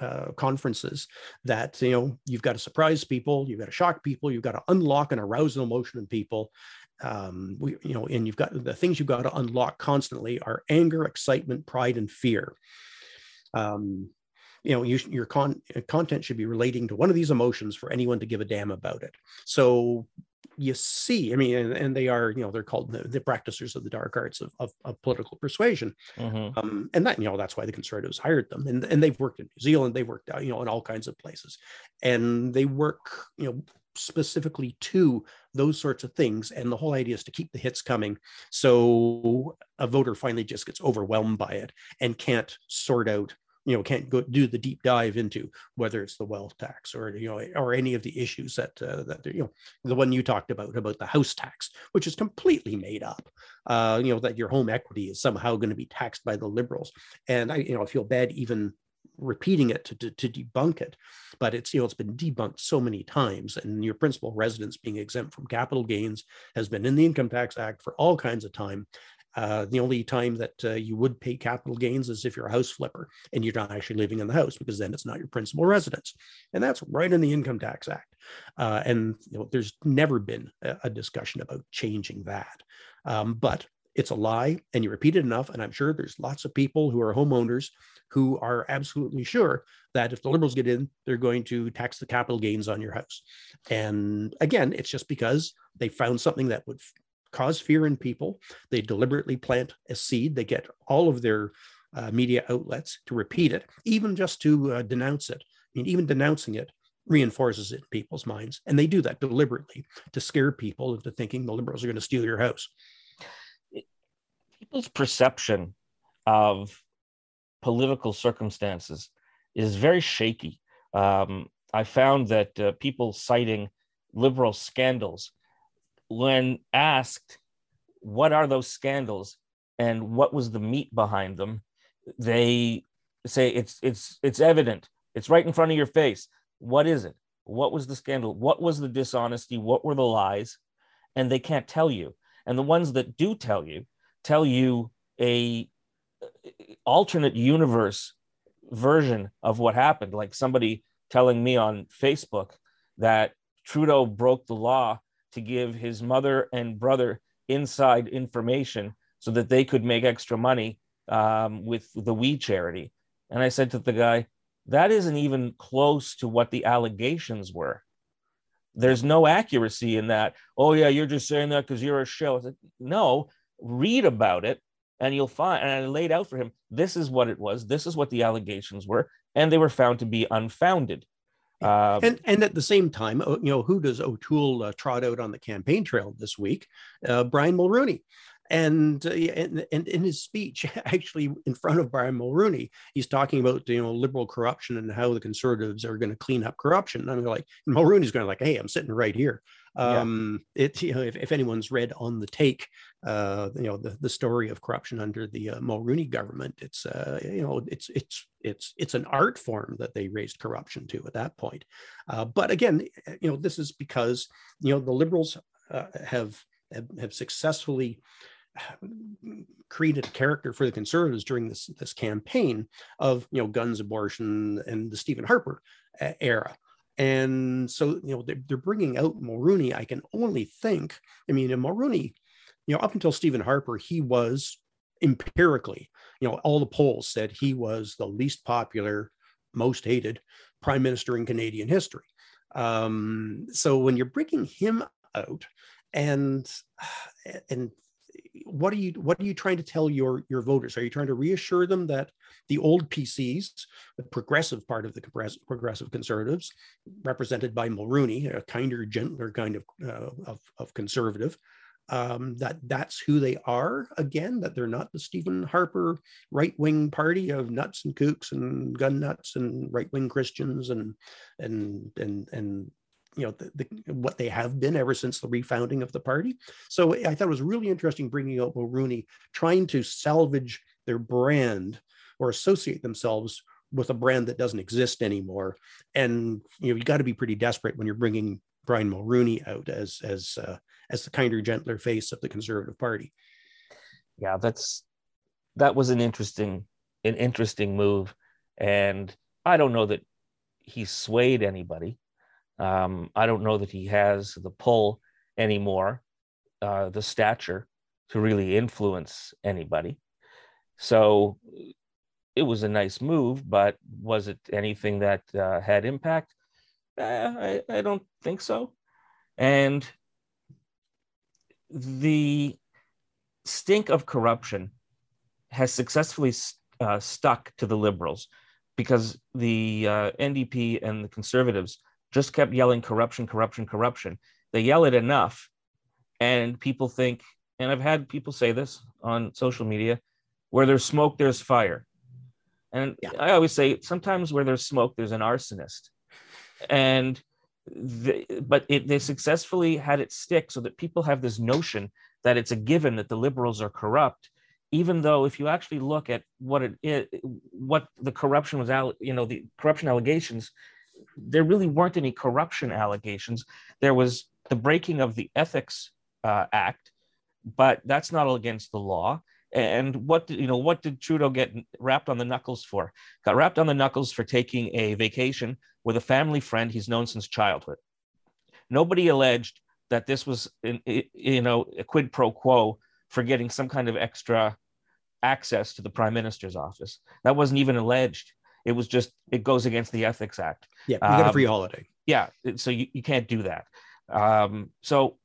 A: uh, conferences that you know you've got to surprise people you've got to shock people you've got to unlock and arouse an emotion in people. Um, we, you know and you've got the things you've got to unlock constantly are anger excitement pride and fear. Um, you know you, your con- content should be relating to one of these emotions for anyone to give a damn about it so you see, I mean, and, and, they are, you know, they're called the, the practitioners of the dark arts of, of, of political persuasion. Mm-hmm. Um, and that, you know, that's why the conservatives hired them. And, and they've worked in New Zealand, they've worked, you know, in all kinds of places. And they work, you know, specifically to those sorts of things. And the whole idea is to keep the hits coming. So a voter finally just gets overwhelmed by it and can't sort out you know can't go do the deep dive into whether it's the wealth tax or you know or any of the issues that uh, that you know the one you talked about about the house tax which is completely made up uh, you know that your home equity is somehow going to be taxed by the liberals. And i you know i feel bad even repeating it to, to, to, debunk it but it's you know it's been debunked so many times and your principal residence being exempt from capital gains has been in the income tax act for all kinds of time Uh, the only time that uh, you would pay capital gains is if you're a house flipper and you're not actually living in the house because then it's not your principal residence. And that's right in the Income Tax Act. Uh, and you know, there's never been a, a discussion about changing that. Um, but it's a lie and you repeat it enough and i'm sure there's lots of people who are homeowners who are absolutely sure that if the liberals get in they're going to tax the capital gains on your house and again it's just because they found something that would cause fear in people. They deliberately plant a seed. They get all of their uh, media outlets to repeat it even just to uh, denounce it. I mean even denouncing it reinforces it in people's minds and they do that deliberately to scare people into thinking the liberals are going to steal your house.
B: People's perception of political circumstances is very shaky. Um, I found that uh, people citing liberal scandals, when asked what are those scandals and what was the meat behind them, they say it's it's it's evident. It's right in front of your face. What is it? What was the scandal? What was the dishonesty? What were the lies? And they can't tell you. And the ones that do tell you tell you a alternate universe version of what happened like somebody telling me on facebook that trudeau broke the law to give his mother and brother inside information so that they could make extra money um, with the we charity. And i said to the guy that isn't even close to what the allegations were. There's no accuracy in that. Oh yeah you're just saying that because you're a show. Said, no read about it and you'll find and i laid out for him this is what it was this is what the allegations were and they were found to be unfounded
A: um, and and at the same time you know who does o'toole uh, trot out on the campaign trail this week uh, brian mulroney and, uh, and, and in his speech, actually in front of Brian Mulroney, he's talking about you know liberal corruption and how the conservatives are going to clean up corruption. And I'm like, Mulroney's going to like, hey, I'm sitting right here. Um, yeah. It you know if, if anyone's read on the take, uh, you know the, the story of corruption under the uh, Mulroney government, it's uh, you know it's it's it's it's an art form that they raised corruption to at that point. Uh, but again, you know this is because you know the liberals uh, have have, have successfully created a character for the conservatives during this this campaign of you know guns abortion and the stephen harper era and so you know they're, they're bringing out mulroney i can only think i mean mulroney you know up until stephen harper he was empirically you know all the polls said he was the least popular most hated prime minister in canadian history. Um, so when you're bringing him out and and what are you what are you trying to tell your your voters? Are you trying to reassure them that the old pcs the progressive part of the progressive conservatives represented by mulroney a kinder gentler kind of uh, of, of conservative um, that that's who they are again that they're not the stephen harper right-wing party of nuts and kooks and gun nuts and right-wing christians and and and and you know the, the, what they have been ever since the refounding of the party. So I thought it was really interesting bringing out Mulroney trying to salvage their brand or associate themselves with a brand that doesn't exist anymore. And you know you got to be pretty desperate when you're bringing Brian Mulroney out as as uh, as the kinder, gentler face of the Conservative Party.
B: Yeah, that's that was an interesting an interesting move, and I don't know that he swayed anybody. Um, I don't know that he has the pull anymore, uh, the stature to really influence anybody. So it was a nice move, but was it anything that uh, had impact? Uh, I, I don't think so. And the stink of corruption has successfully uh, stuck to the liberals because the uh, NDP and the conservatives just kept yelling corruption, corruption, corruption. They yell it enough, and people think, and I've had people say this on social media, where there's smoke, there's fire. And yeah. I always say sometimes where there's smoke, there's an arsonist. And the, but it, they successfully had it stick so that people have this notion that it's a given that the liberals are corrupt even though if you actually look at what it is what the corruption was out, you know the corruption allegations there really weren't any corruption allegations. There was the breaking of the Ethics uh, Act, but that's not against the law. And what you know, what did Trudeau get rapped on the knuckles for? Got rapped on the knuckles for taking a vacation with a family friend he's known since childhood. Nobody alleged that this was, you know, a quid pro quo for getting some kind of extra access to the prime minister's office. That wasn't even alleged. It was just it goes against the Ethics Act.
A: Yeah, you got a free um, holiday.
B: Yeah, so you, you can't do that. Um, so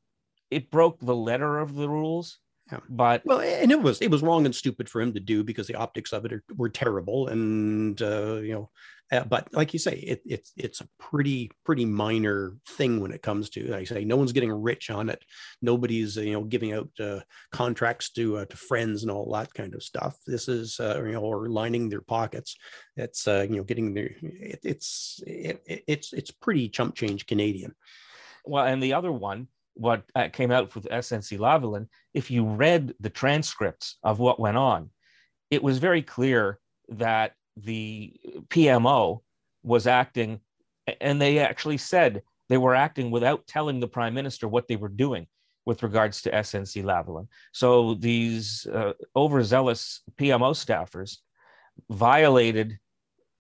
B: it broke the letter of the rules. Yeah. But
A: well, and it was it was wrong and stupid for him to do because the optics of it are, were terrible, and uh, you know, uh, but like you say, it, it's it's a pretty pretty minor thing when it comes to like I say, no one's getting rich on it. Nobody's uh, you know giving out uh, contracts to uh, to friends and all that kind of stuff. This is uh, you know or lining their pockets. It's you know getting their it, it's it, it's it's pretty chump change Canadian.
B: Well, and the other one what uh, came out with SNC Lavalin, if you read the transcripts of what went on, it was very clear that the PMO was acting, and they actually said they were acting without telling the prime minister what they were doing with regards to SNC Lavalin. So these uh, overzealous PMO staffers violated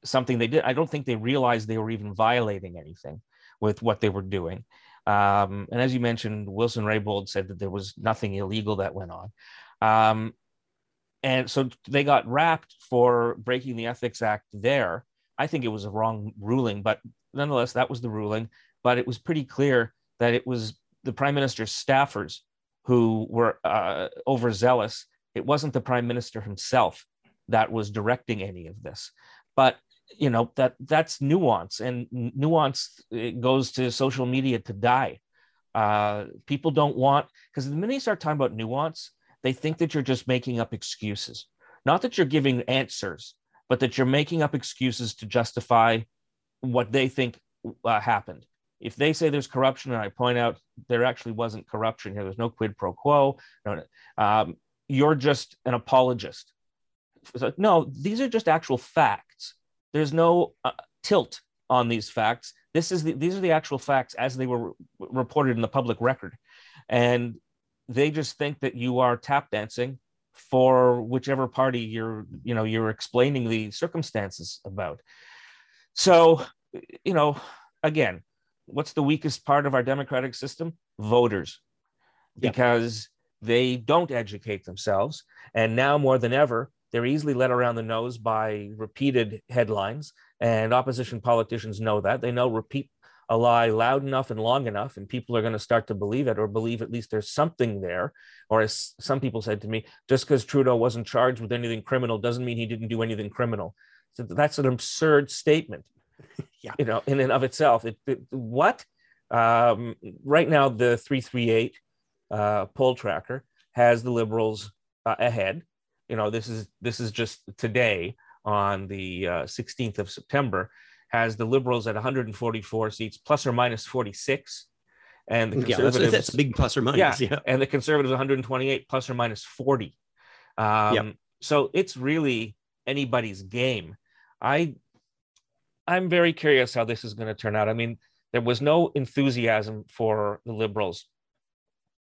B: something they did. I don't think they realized they were even violating anything with what they were doing. Um, and as you mentioned, Wilson Raybould said that there was nothing illegal that went on. Um, and so they got rapped for breaking the Ethics Act there. I think it was a wrong ruling, but nonetheless, that was the ruling. But it was pretty clear that it was the prime minister's staffers who were uh, overzealous. It wasn't the prime minister himself that was directing any of this. But you know that that's nuance and nuance goes to social media to die uh, people don't want because the minute you start talking about nuance they think that you're just making up excuses. Not that you're giving answers but that you're making up excuses to justify what they think uh, happened. If they say there's corruption and i point out there actually wasn't corruption here there's no quid pro quo no, um, you're just an apologist. So, no these are just actual facts. There's no uh, tilt on these facts. This is the, these are the actual facts as they were reported in the public record, and they just think that you are tap dancing for whichever party you're you know you're explaining the circumstances about. So, you know, again, what's the weakest part of our democratic system? Voters, because they don't educate themselves, and now more than ever, they're easily led around the nose by repeated headlines, and opposition politicians know that. They know repeat a lie loud enough and long enough, and people are going to start to believe it or believe at least there's something there. Or as some people said to me, just because Trudeau wasn't charged with anything criminal doesn't mean he didn't do anything criminal. So that's an absurd statement. yeah. You know, in and of itself. It, it, what? Um, right now, the 338 uh, poll tracker has the Liberals uh, ahead you know this is this is just today on the uh, 16th of September has the Liberals at 144 seats plus or minus 46 and the conservatives
A: yeah, that's, a big plus or minus
B: yeah, yeah, and the conservatives 128 plus or minus 40 um, yep. so it's really anybody's game. I i'm very curious how this is going to turn out. I mean there was no enthusiasm for the liberals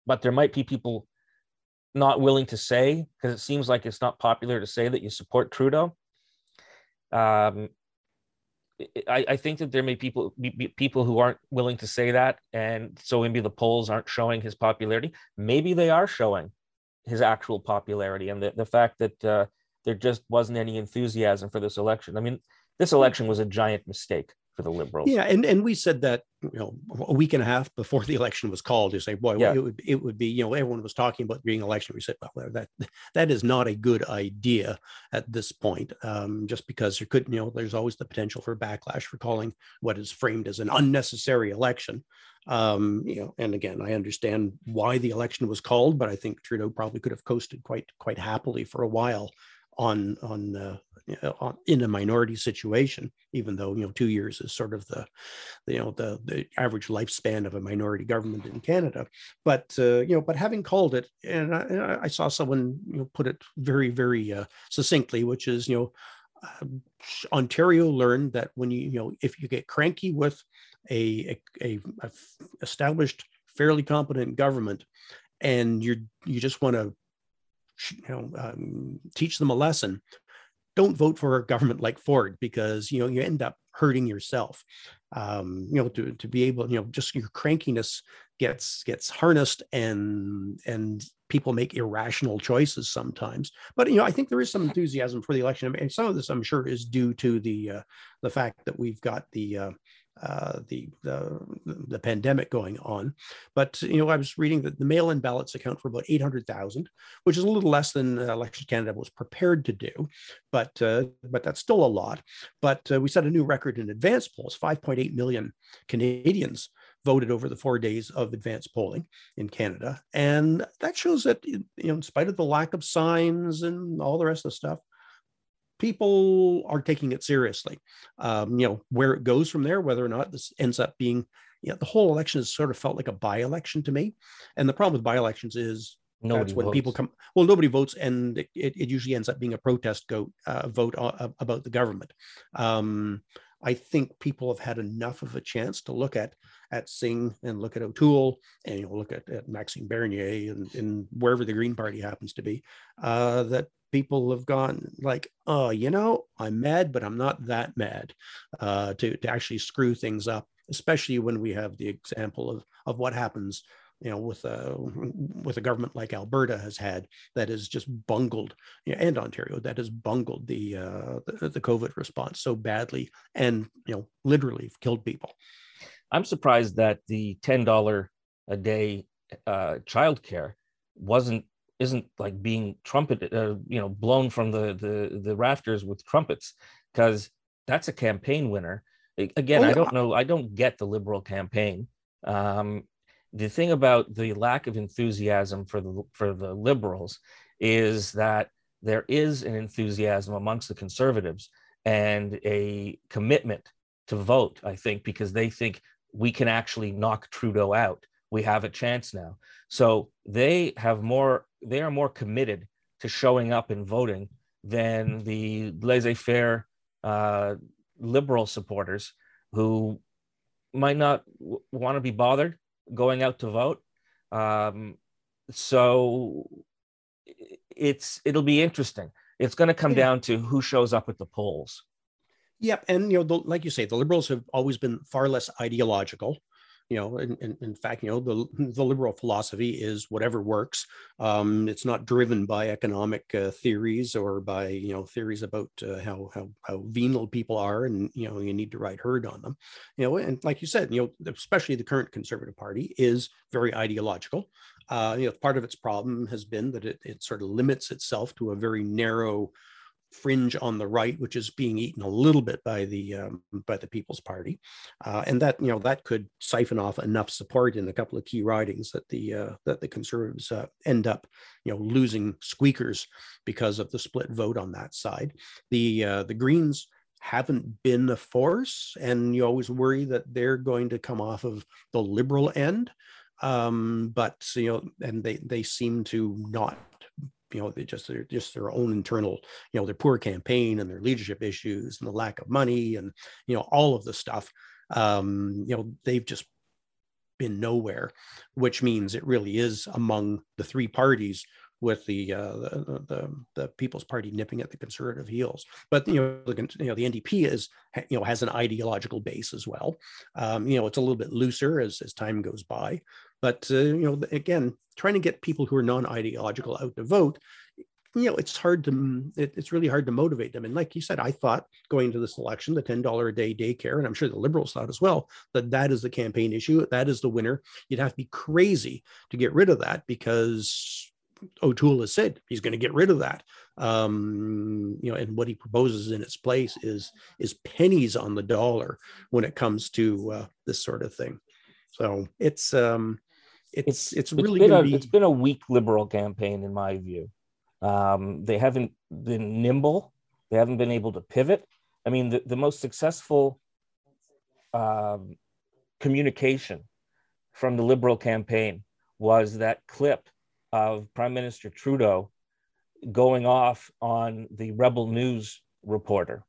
B: but there might be people not willing to say because it seems like it's not popular to say that you support Trudeau. Um, I, I think that there may people be people who aren't willing to say that, and so maybe the polls aren't showing his popularity. Maybe they are showing his actual popularity, and the, the fact that uh, there just wasn't any enthusiasm for this election. I mean, this election was a giant mistake for the liberals.
A: Yeah, and and we said that you know a week and a half before the election was called. You say, boy, yeah. it would it would be you know everyone was talking about being election. We said, well, that that is not a good idea at this point, um, just because there could you know there's always the potential for backlash for calling what is framed as an unnecessary election. Um, you know, and again, I understand why the election was called, but I think Trudeau probably could have coasted quite quite happily for a while on on, in a minority situation, even though you know two years is sort of the you know the the average lifespan of a minority government in Canada. But uh, you know, but having called it, and I, I, saw someone you know put it very very uh, succinctly, which is you know. Uh, Ontario learned that when you you know if you get cranky with a, a, a established fairly competent government and you're you just want to you know um, teach them a lesson. Don't vote for a government like ford because you know you end up hurting yourself. Um, you know to, to be able you know just your crankiness gets gets harnessed and and people make irrational choices sometimes. But you know i think there is some enthusiasm for the election and some of this i'm sure is due to the uh, the fact that we've got the uh, uh, the, the the pandemic going on. But you know, I was reading that the mail-in ballots account for about 800,000, which is a little less than uh, Election Canada was prepared to do, but uh, but that's still a lot. But uh, we set a new record in advance polls. 5.8 million Canadians voted over the four days of advanced polling in Canada, and that shows that you know, in spite of the lack of signs and all the rest of the stuff, people are taking it seriously. Um, you know, where it goes from there, whether or not this ends up being, you know, the whole election has sort of felt like a by-election to me. And the problem with by-elections is nobody that's when votes. people come. Well, nobody votes, and it, it usually ends up being a protest go, uh, vote uh, about the government. Um, I think people have had enough of a chance to look at at Singh and look at O'Toole and you know look at, at Maxime Bernier and, and wherever the Green Party happens to be uh, that people have gone like, oh, you know, I'm mad, but I'm not that mad uh, to, to actually screw things up, especially when we have the example of, of what happens you know, with a with a government like Alberta has had that has just bungled, you know, and Ontario that has bungled the, uh, the the COVID response so badly, and you know, literally killed people.
B: I'm surprised that the ten dollar a day uh, childcare wasn't isn't like being trumpeted, uh, you know, blown from the the the rafters with trumpets, because that's a campaign winner. Again, oh, yeah. I don't know. I don't get the liberal campaign. Um, the thing about the lack of enthusiasm for the for the liberals is that there is an enthusiasm amongst the conservatives and a commitment to vote. I think because they think we can actually knock Trudeau out. We have a chance now. So they have more they are more committed to showing up and voting than the laissez-faire uh, liberal supporters who might not w- want to be bothered going out to vote. Um, so it's it'll be interesting. It's going to come yeah. down to who shows up at the polls.
A: Yep, and you know, the, like you say, the liberals have always been far less ideological you know in, in, in, fact you know the, the liberal philosophy is whatever works. Um, it's not driven by economic uh, theories or by you know theories about uh, how, how how venal people are and you know you need to ride herd on them. You know and like you said you know especially the current conservative party is very ideological. Uh, you know part of its problem has been that it, it sort of limits itself to a very narrow fringe on the right, which is being eaten a little bit by the um, by the People's Party, uh, and that you know that could siphon off enough support in a couple of key ridings that the uh, that the Conservatives uh, end up you know losing squeakers because of the split vote on that side. The uh, the Greens haven't been a force, and you always worry that they're going to come off of the liberal end um but you know and they they seem to not you know, they just their just their own internal, you know, their poor campaign and their leadership issues and the lack of money and you know all of the stuff. Um, you know, they've just been nowhere, which means it really is among the three parties with the, uh, the, the, the People's Party nipping at the conservative heels. But you know, the, you know, the NDP is you know has an ideological base as well. Um, you know, it's a little bit looser as as time goes by, but uh, you know, again, trying to get people who are non-ideological out to vote you know it's hard to it, it's really hard to motivate them. And like you said i thought going into this election the $10 a day daycare and i'm sure the liberals thought as well that that is the campaign issue that is the winner. You'd have to be crazy to get rid of that because o'toole has said he's going to get rid of that. Um you know and what he proposes in its place is is pennies on the dollar when it comes to uh, this sort of thing. So it's um it's it's, really
B: it's been,
A: a,
B: be... it's been a weak liberal campaign in my view. Um, they haven't been nimble. They haven't been able to pivot. I mean, the, the most successful um, communication from the liberal campaign was that clip of Prime Minister Trudeau going off on the Rebel News reporter.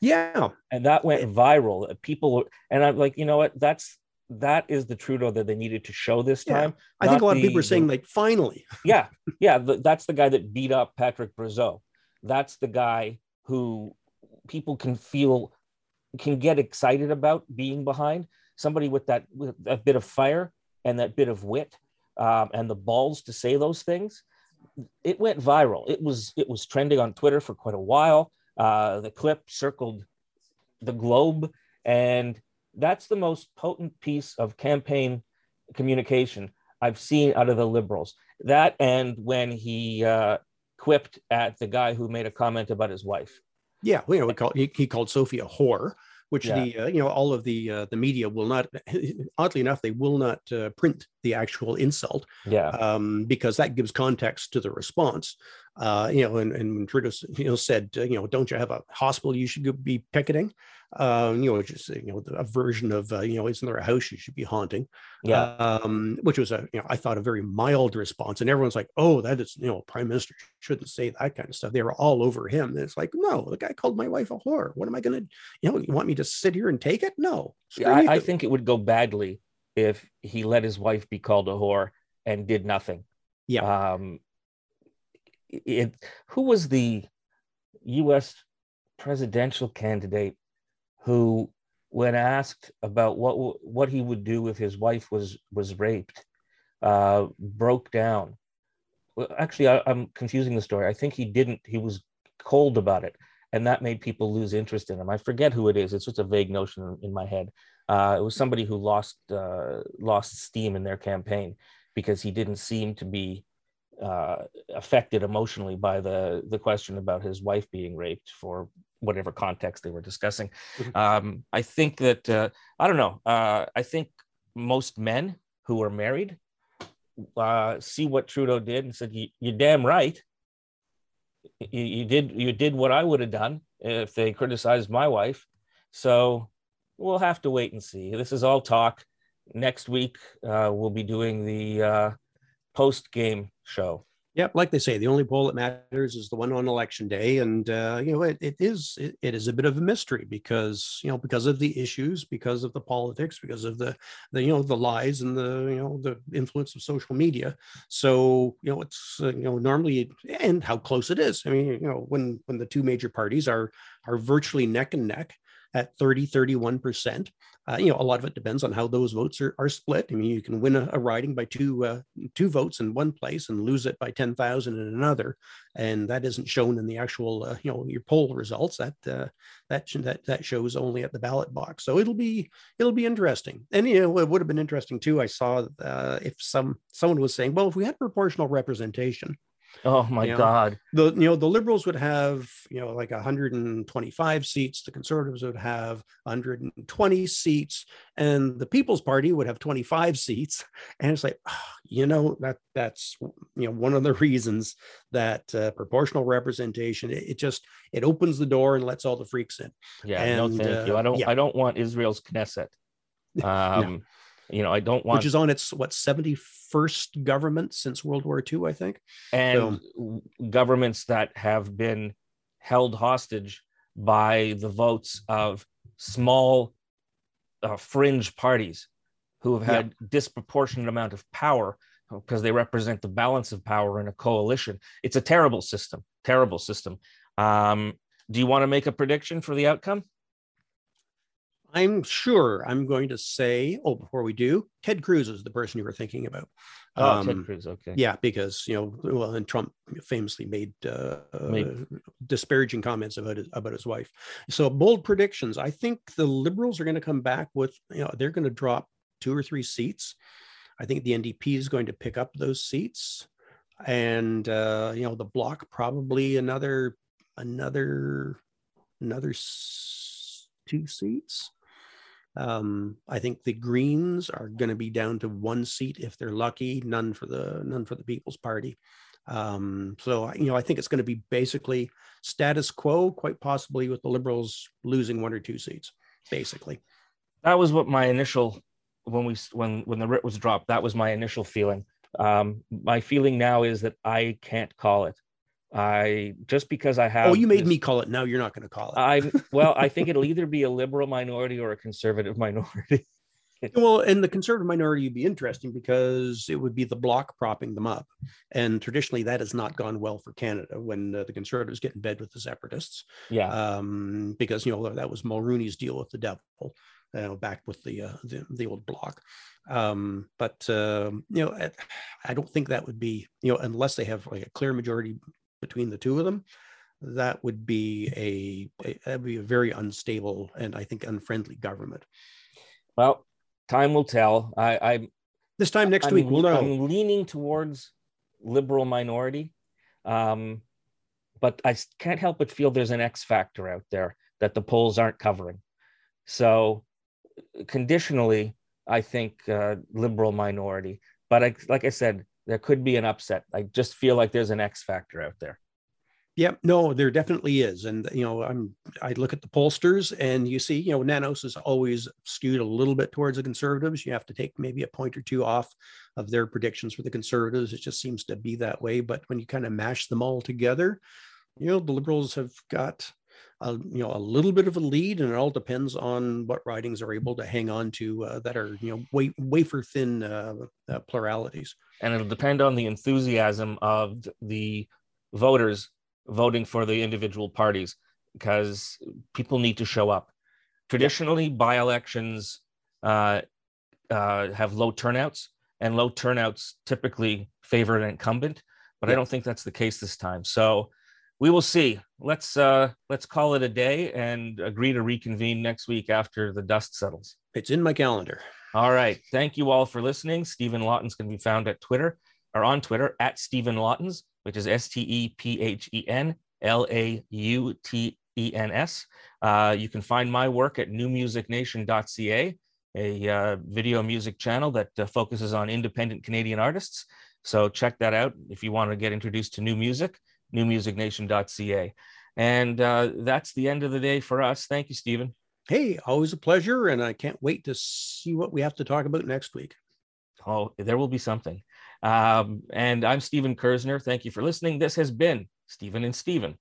A: Yeah.
B: And that went viral. People, and I'm like, you know what? That's that is the Trudeau that they needed to show this
A: Yeah.
B: time.
A: I think a lot of people are saying like, finally,
B: yeah, yeah, th- that's the guy that beat up Patrick Brazeau. That's the guy who people can feel can get excited about being behind. Somebody with that with a bit of fire and that bit of wit um, and the balls to say those things. It went viral. It was it was trending on Twitter for quite a while. Uh, the clip circled the globe, and that's the most potent piece of campaign communication I've seen out of the liberals. That and when he uh, quipped at the guy who made a comment about his wife.
A: yeah, well, you know, we call, he, he called Sophie a whore, which
B: Yeah.
A: the uh, you know all of the uh, the media will not. Oddly enough, they will not uh, print the actual insult
B: Yeah,
A: um, because that gives context to the response. Uh, you know, and, and when Trudeau you know said, uh, you know, don't you have a hospital you should be picketing? Um, you know, just you know a version of uh, you know, isn't there a house you should be haunting?
B: yeah,
A: um, which was a you know I thought a very mild response, and everyone's like, "Oh, that is you know, prime minister shouldn't say that kind of stuff." They were all over him, and it's like, no, the guy called my wife a whore. What am I going to, you know, you want me to sit here and take it? No, Screw
B: I. I think it would go badly if he let his wife be called a whore and did nothing.
A: Yeah.
B: Um, it, who was the U.S. presidential candidate who, when asked about what what he would do if his wife was was raped, uh, broke down? Well, actually, I, I'm confusing the story. I think he didn't. He was cold about it, and that made people lose interest in him. I forget who it is. It's just a vague notion in, my head. Uh, it was somebody who lost uh, lost steam in their campaign because he didn't seem to be uh, affected emotionally by the the question about his wife being raped for whatever context they were discussing.
A: Mhm.
B: Um, I think that uh, I don't know. Uh, I think most men who are married uh, see what Trudeau did and said, "You- "You're damn right. You, you did you did what I would have done if they criticized my wife." So we'll have to wait and see. This is all talk. Next week uh, we'll be doing the uh, post game show.
A: Yep, like they say, the only poll that matters is the one on election day, and uh, you know it, it is it, it is a bit of a mystery because you know because of the issues, because of the politics, because of the the you know the lies and the you know the influence of social media. So you know it's uh, you know normally and how close it is. I mean you know when when the two major parties are are virtually neck and neck at 30 31 percent. Uh, you know a lot of it depends on how those votes are, are split. I mean you can win a, a riding by two uh, two votes in one place and lose it by 10,000 in another. And that isn't shown in the actual uh, you know your poll results. That uh, that that that shows only at the ballot box. So it'll be it'll be interesting. And you know it would have been interesting too i saw uh, if some someone was saying well if we had proportional representation
B: Oh my
A: Yeah.
B: God!
A: the you know the liberals would have you know like 125 seats the conservatives would have 120 seats and the people's party would have 25 seats and it's like ah, you know that that's you know one of the reasons that uh, proportional representation it, it just it opens the door and lets all the freaks in
B: Yeah, no,
A: And,
B: thank you.
A: uh,
B: I don't.
A: yeah.
B: I don't want Israel's Knesset. Um, You know, I don't want
A: which is on its what 71st government since world war ii i think
B: and w- governments that have been held hostage by the votes of small uh, fringe parties who have
A: Yeah.
B: had disproportionate amount of power because they represent the balance of power in a coalition. It's a terrible system, terrible system. Um, do you want to make a prediction for the outcome?
A: I'm sure I'm going to say, oh, before we do, Ted Cruz is the person you were thinking about.
B: Oh, Ted
A: Um,
B: Cruz. Okay.
A: Yeah, because you know, well, and Trump famously made, uh,
B: Made-
A: disparaging comments about his, about his wife. So bold predictions. I think the liberals are going to come back with, you know, they're going to drop two or three seats. I think the NDP is going to pick up those seats, and uh, you know, the bloc probably another another another two seats. Um, I think the Greens are going to be down to one seat if they're lucky, none for the none for the People's Party. Um, so you know, I think it's going to be basically status quo, quite possibly with the Liberals losing one or two seats, basically.
B: that was what my initial when we when when the writ was dropped that was my initial feeling um my feeling now is that i can't call it i just because i have
A: oh, you made
B: this-
A: me call it. Now you're not going to call it.
B: i well i think it'll either be a liberal minority or a conservative minority
A: well, and the conservative minority would be interesting because it would be the bloc propping them up, and traditionally that has not gone well for Canada when uh, the conservatives get in bed with the separatists.
B: Yeah,
A: um, because you know that was Mulroney's deal with the devil, you know, back with the uh, the, the old bloc. Um, but uh, you know, I, I don't think that would be you know unless they have like a clear majority between the two of them that would be a, a that would be a very unstable and I think unfriendly government.
B: Well, time will tell. I, I
A: this time next I'm, week we'll know.
B: I'm leaning towards liberal minority, um, but I can't help but feel there's an X factor out there that the polls aren't covering. So, conditionally, I think uh, liberal minority. But I, like I said, there could be an upset. I just feel like there's an X factor out there.
A: Yeah, no, there definitely is, and you know, I'm I look at the pollsters, and you see, you know, Nanos is always skewed a little bit towards the conservatives. You have to take maybe a point or two off of their predictions for the conservatives. It just seems to be that way. But when you kind of mash them all together, you know, the liberals have got a, you know a little bit of a lead, and it all depends on what ridings are able to hang on to uh, that are you know wafer thin uh, uh, pluralities.
B: And it'll depend on the enthusiasm of the voters voting for the individual parties because people need to show up. Traditionally, by elections uh, uh, have low turnouts, and low turnouts typically favor an incumbent. But I don't think that's the case this time. So we will see. Let's uh, let's call it a day and agree to reconvene next week after the dust settles.
A: It's in my calendar.
B: All right. Thank you all for listening. Stephen Lautens can be found at Twitter or on Twitter at Stephen Lautens, which is S T E P H E N L A U T E N S. Uh, you can find my work at newmusicnation.ca, a uh, video music channel that uh, focuses on independent Canadian artists. So check that out if you want to get introduced to new music, newmusicnation.ca. And uh, that's the end of the day for us. Thank you, Stephen.
A: Hey, always a pleasure. And I can't wait to see what we have to talk about next week.
B: Oh, there will be something. Um, and I'm Stephen Kersner. Thank you for listening. This has been Stephen and Stephen.